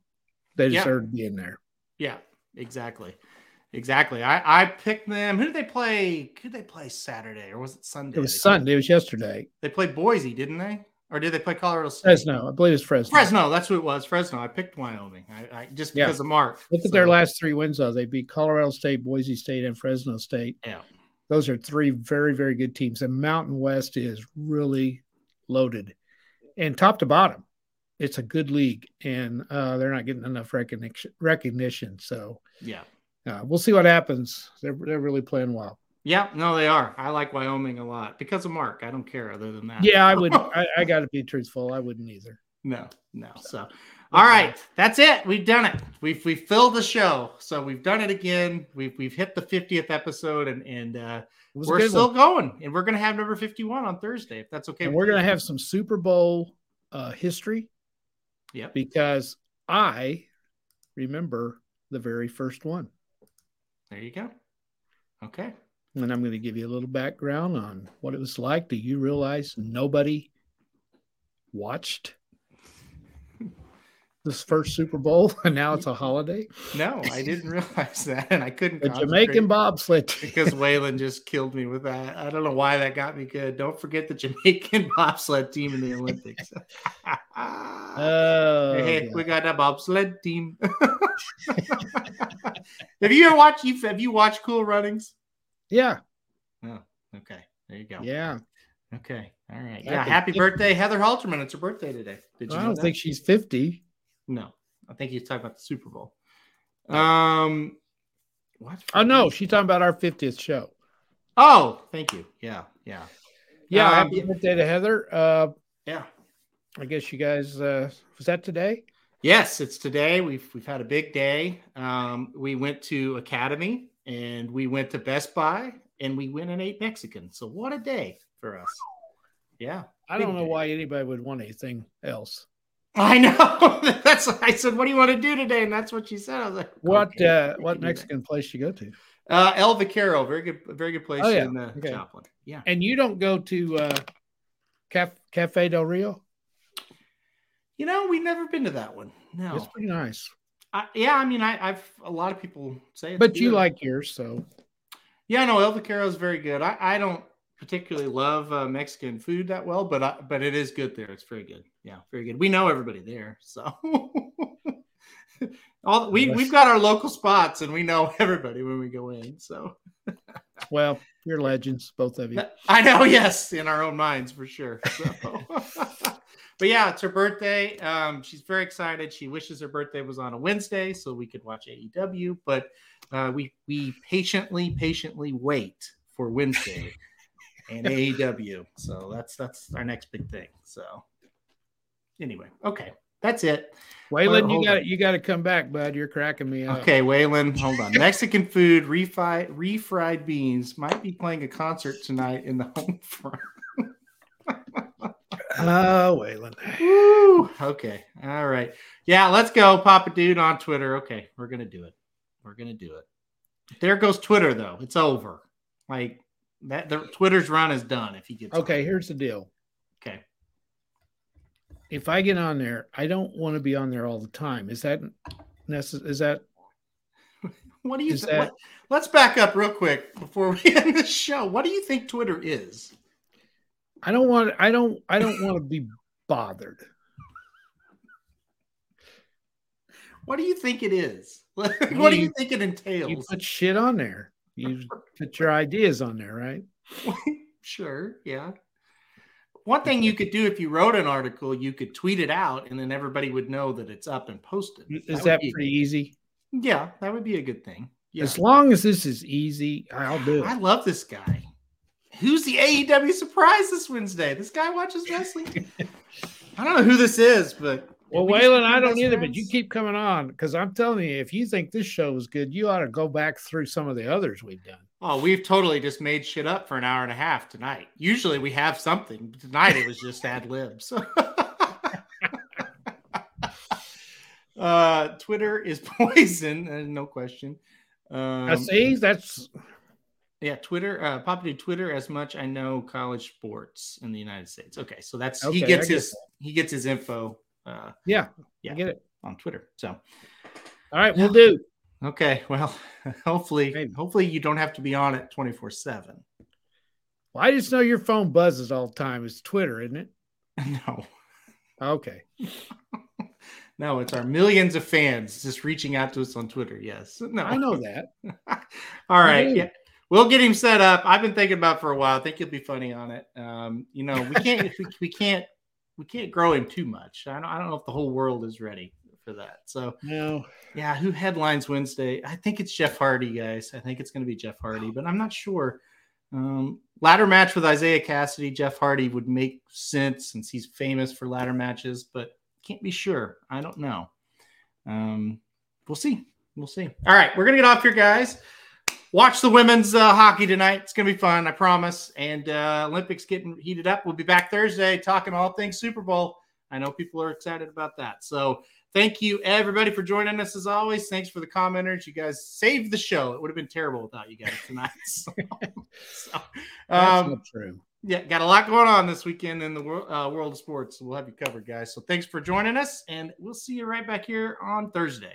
They Yeah. deserve to be in there. Yeah, exactly. Exactly. I, I picked them. Who did they play? Who did they play Saturday or was it Sunday? It was Sunday. It was yesterday. They played Boise, didn't they? Or did they play Colorado State? Fresno. I believe it's Fresno. Fresno. That's who it was. Fresno. I picked Wyoming. I, I just Yeah. because of Mark. Look at their last three wins, though. They beat Colorado State, Boise State, and Fresno State. Yeah. Those are three very, very good teams. And Mountain West is really loaded. And top to bottom, it's a good league. And uh, they're not getting enough recognition. recognition. So Yeah. uh, we'll see what happens. They're, they're really playing well. Yeah. No, they are. I like Wyoming a lot because of Mark. I don't care other than that. Yeah, I would. I, I got to be truthful. I wouldn't either. No, no. So, all right, that's it. We've done it. We've we've filled the show. So we've done it again. We've we've hit the 50th episode, and and uh, It was a we're still one. going. And we're gonna have number 51 on Thursday, if that's okay. And we're you. going to have some Super Bowl uh, history Yeah, because I remember the very first one. There you go. Okay. And I'm going to give you a little background on what it was like. Do you realize nobody watched this first Super Bowl and now it's a holiday? No, I didn't realize that, and I couldn't. The Jamaican bobsled. because Waylon just killed me with that. I don't know why that got me good. Don't forget the Jamaican bobsled team in the Olympics. Oh, hey, God. we got a bobsled team. have you ever watched? Have you watched Cool Runnings? Yeah, Oh, Okay, there you go. yeah. Okay, all right. Yeah, happy 50. birthday, Heather Halterman. It's her birthday today. Did you I know don't that? think she's 50. No, I think he's talking about the Super Bowl. Um, what? Oh, no, she's talking about our 50th show. Oh, thank you. Yeah, yeah, Yeah, Um, happy birthday to Heather. Uh, yeah. I guess you guys, uh, was that today? Yes, it's today. We've we've had a big day. Um, we went to Academy and we went to Best Buy and we went and ate Mexican. So what a day for us. Yeah. I don't know day. why anybody would want anything else. I know. that's I said, what do you want to do today? And that's what she said. I was like, What okay, uh, what that. Mexican place you go to? Uh, El Vaquero, very good, very good place Oh, yeah. in uh, Okay. Joplin. Yeah. And you don't go to uh, Caf- Cafe Del Rio? You know, we've never been to that one. No. It's pretty nice. I, yeah, I mean, I, I've a lot of people say, But you good. like yours, so Yeah, no, El Vaquero is very good. I, I don't particularly love uh, Mexican food that well, but I, but it is good there. It's very good. Yeah, very good. We know everybody there, so all we Yes. we've got our local spots, and we know everybody when we go in. So well, you're legends, both of you. I know, yes, in our own minds for sure. So. But yeah, it's her birthday. Um, she's very excited. She wishes her birthday was on a Wednesday so we could watch AEW. But uh, we we patiently, patiently wait for Wednesday and AEW. So that's that's our next big thing. So anyway, okay, that's it. Waylon, you got you got to come back, bud. You're cracking me up. Okay, Waylon, hold on. Mexican food, refried refried beans might be playing a concert tonight in the home front. Oh, Waylon. Woo. Okay. All right. Yeah, let's go, Papa Dude on Twitter. Okay, we're gonna do it. We're gonna do it. There goes Twitter, though. It's over. Like that. The Twitter's run is done. If he gets Okay, here's the deal. Okay. If I get on there, I don't want to be on there all the time. Is that necessary? Is that What do you? Is Th- that- let's back up real quick before we end the show. What do you think Twitter is? I don't want I don't I don't want to be bothered. What do you think it is? what do you think it entails? You put shit on there. You put your ideas on there, right? sure. Yeah. One thing you could do if you wrote an article, you could tweet it out, and then everybody would know that it's up and posted. Is that be- pretty easy? Yeah, that would be a good thing. Yeah. As long as this is easy, I'll do it. I love this guy. Who's the AEW surprise this Wednesday? This guy watches wrestling. I don't know who this is, but Well, we Waylon, I don't either, but you keep coming on because I'm telling you, if you think this show is good, you ought to go back through some of the others we've done. Oh, we've totally just made shit up for an hour and a half tonight. Usually we have something. Tonight it was just ad libs. uh, Twitter is poison, uh, no question. Um, I see. That's Yeah, Twitter. Uh, Papa do Twitter as much I know college sports in the United States. Okay, so that's Okay, he gets get his he gets his info uh, yeah. Yeah. I get it. on Twitter. So All right, we'll do. okay, well, hopefully, Maybe. hopefully you don't have to be on it twenty four seven. Well, I just know your phone buzzes all the time. It's Twitter, isn't it? No, Okay. no, it's our millions of fans just reaching out to us on Twitter. Yes, no, I know that. All right, yeah. We'll get him set up. I've been thinking about it for a while. I think he'll be funny on it. Um, you know, we can't we, we can't we can't grow him too much. I don't I don't know if the whole world is ready for that. So No. yeah, who headlines Wednesday? I think it's Jeff Hardy, guys. I think it's going to be Jeff Hardy, but I'm not sure. Um, ladder match with Isiah Kassidy, Jeff Hardy would make sense since he's famous for ladder matches, but can't be sure. I don't know. Um, we'll see. We'll see. All right, we're gonna get off here, guys. Watch the women's uh, hockey tonight. It's gonna be fun, I promise. And uh, Olympics getting heated up. We'll be back Thursday talking all things Super Bowl. I know people are excited about that. So thank you everybody for joining us as always. Thanks for the commenters. You guys saved the show. It would have been terrible without you guys tonight. So, so, That's um, not true. yeah, got a lot going on this weekend in the world, uh, world of sports. We'll have you covered, guys. So thanks for joining us, and we'll see you right back here on Thursday.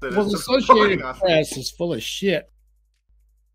Well, the Associated Press is full of shit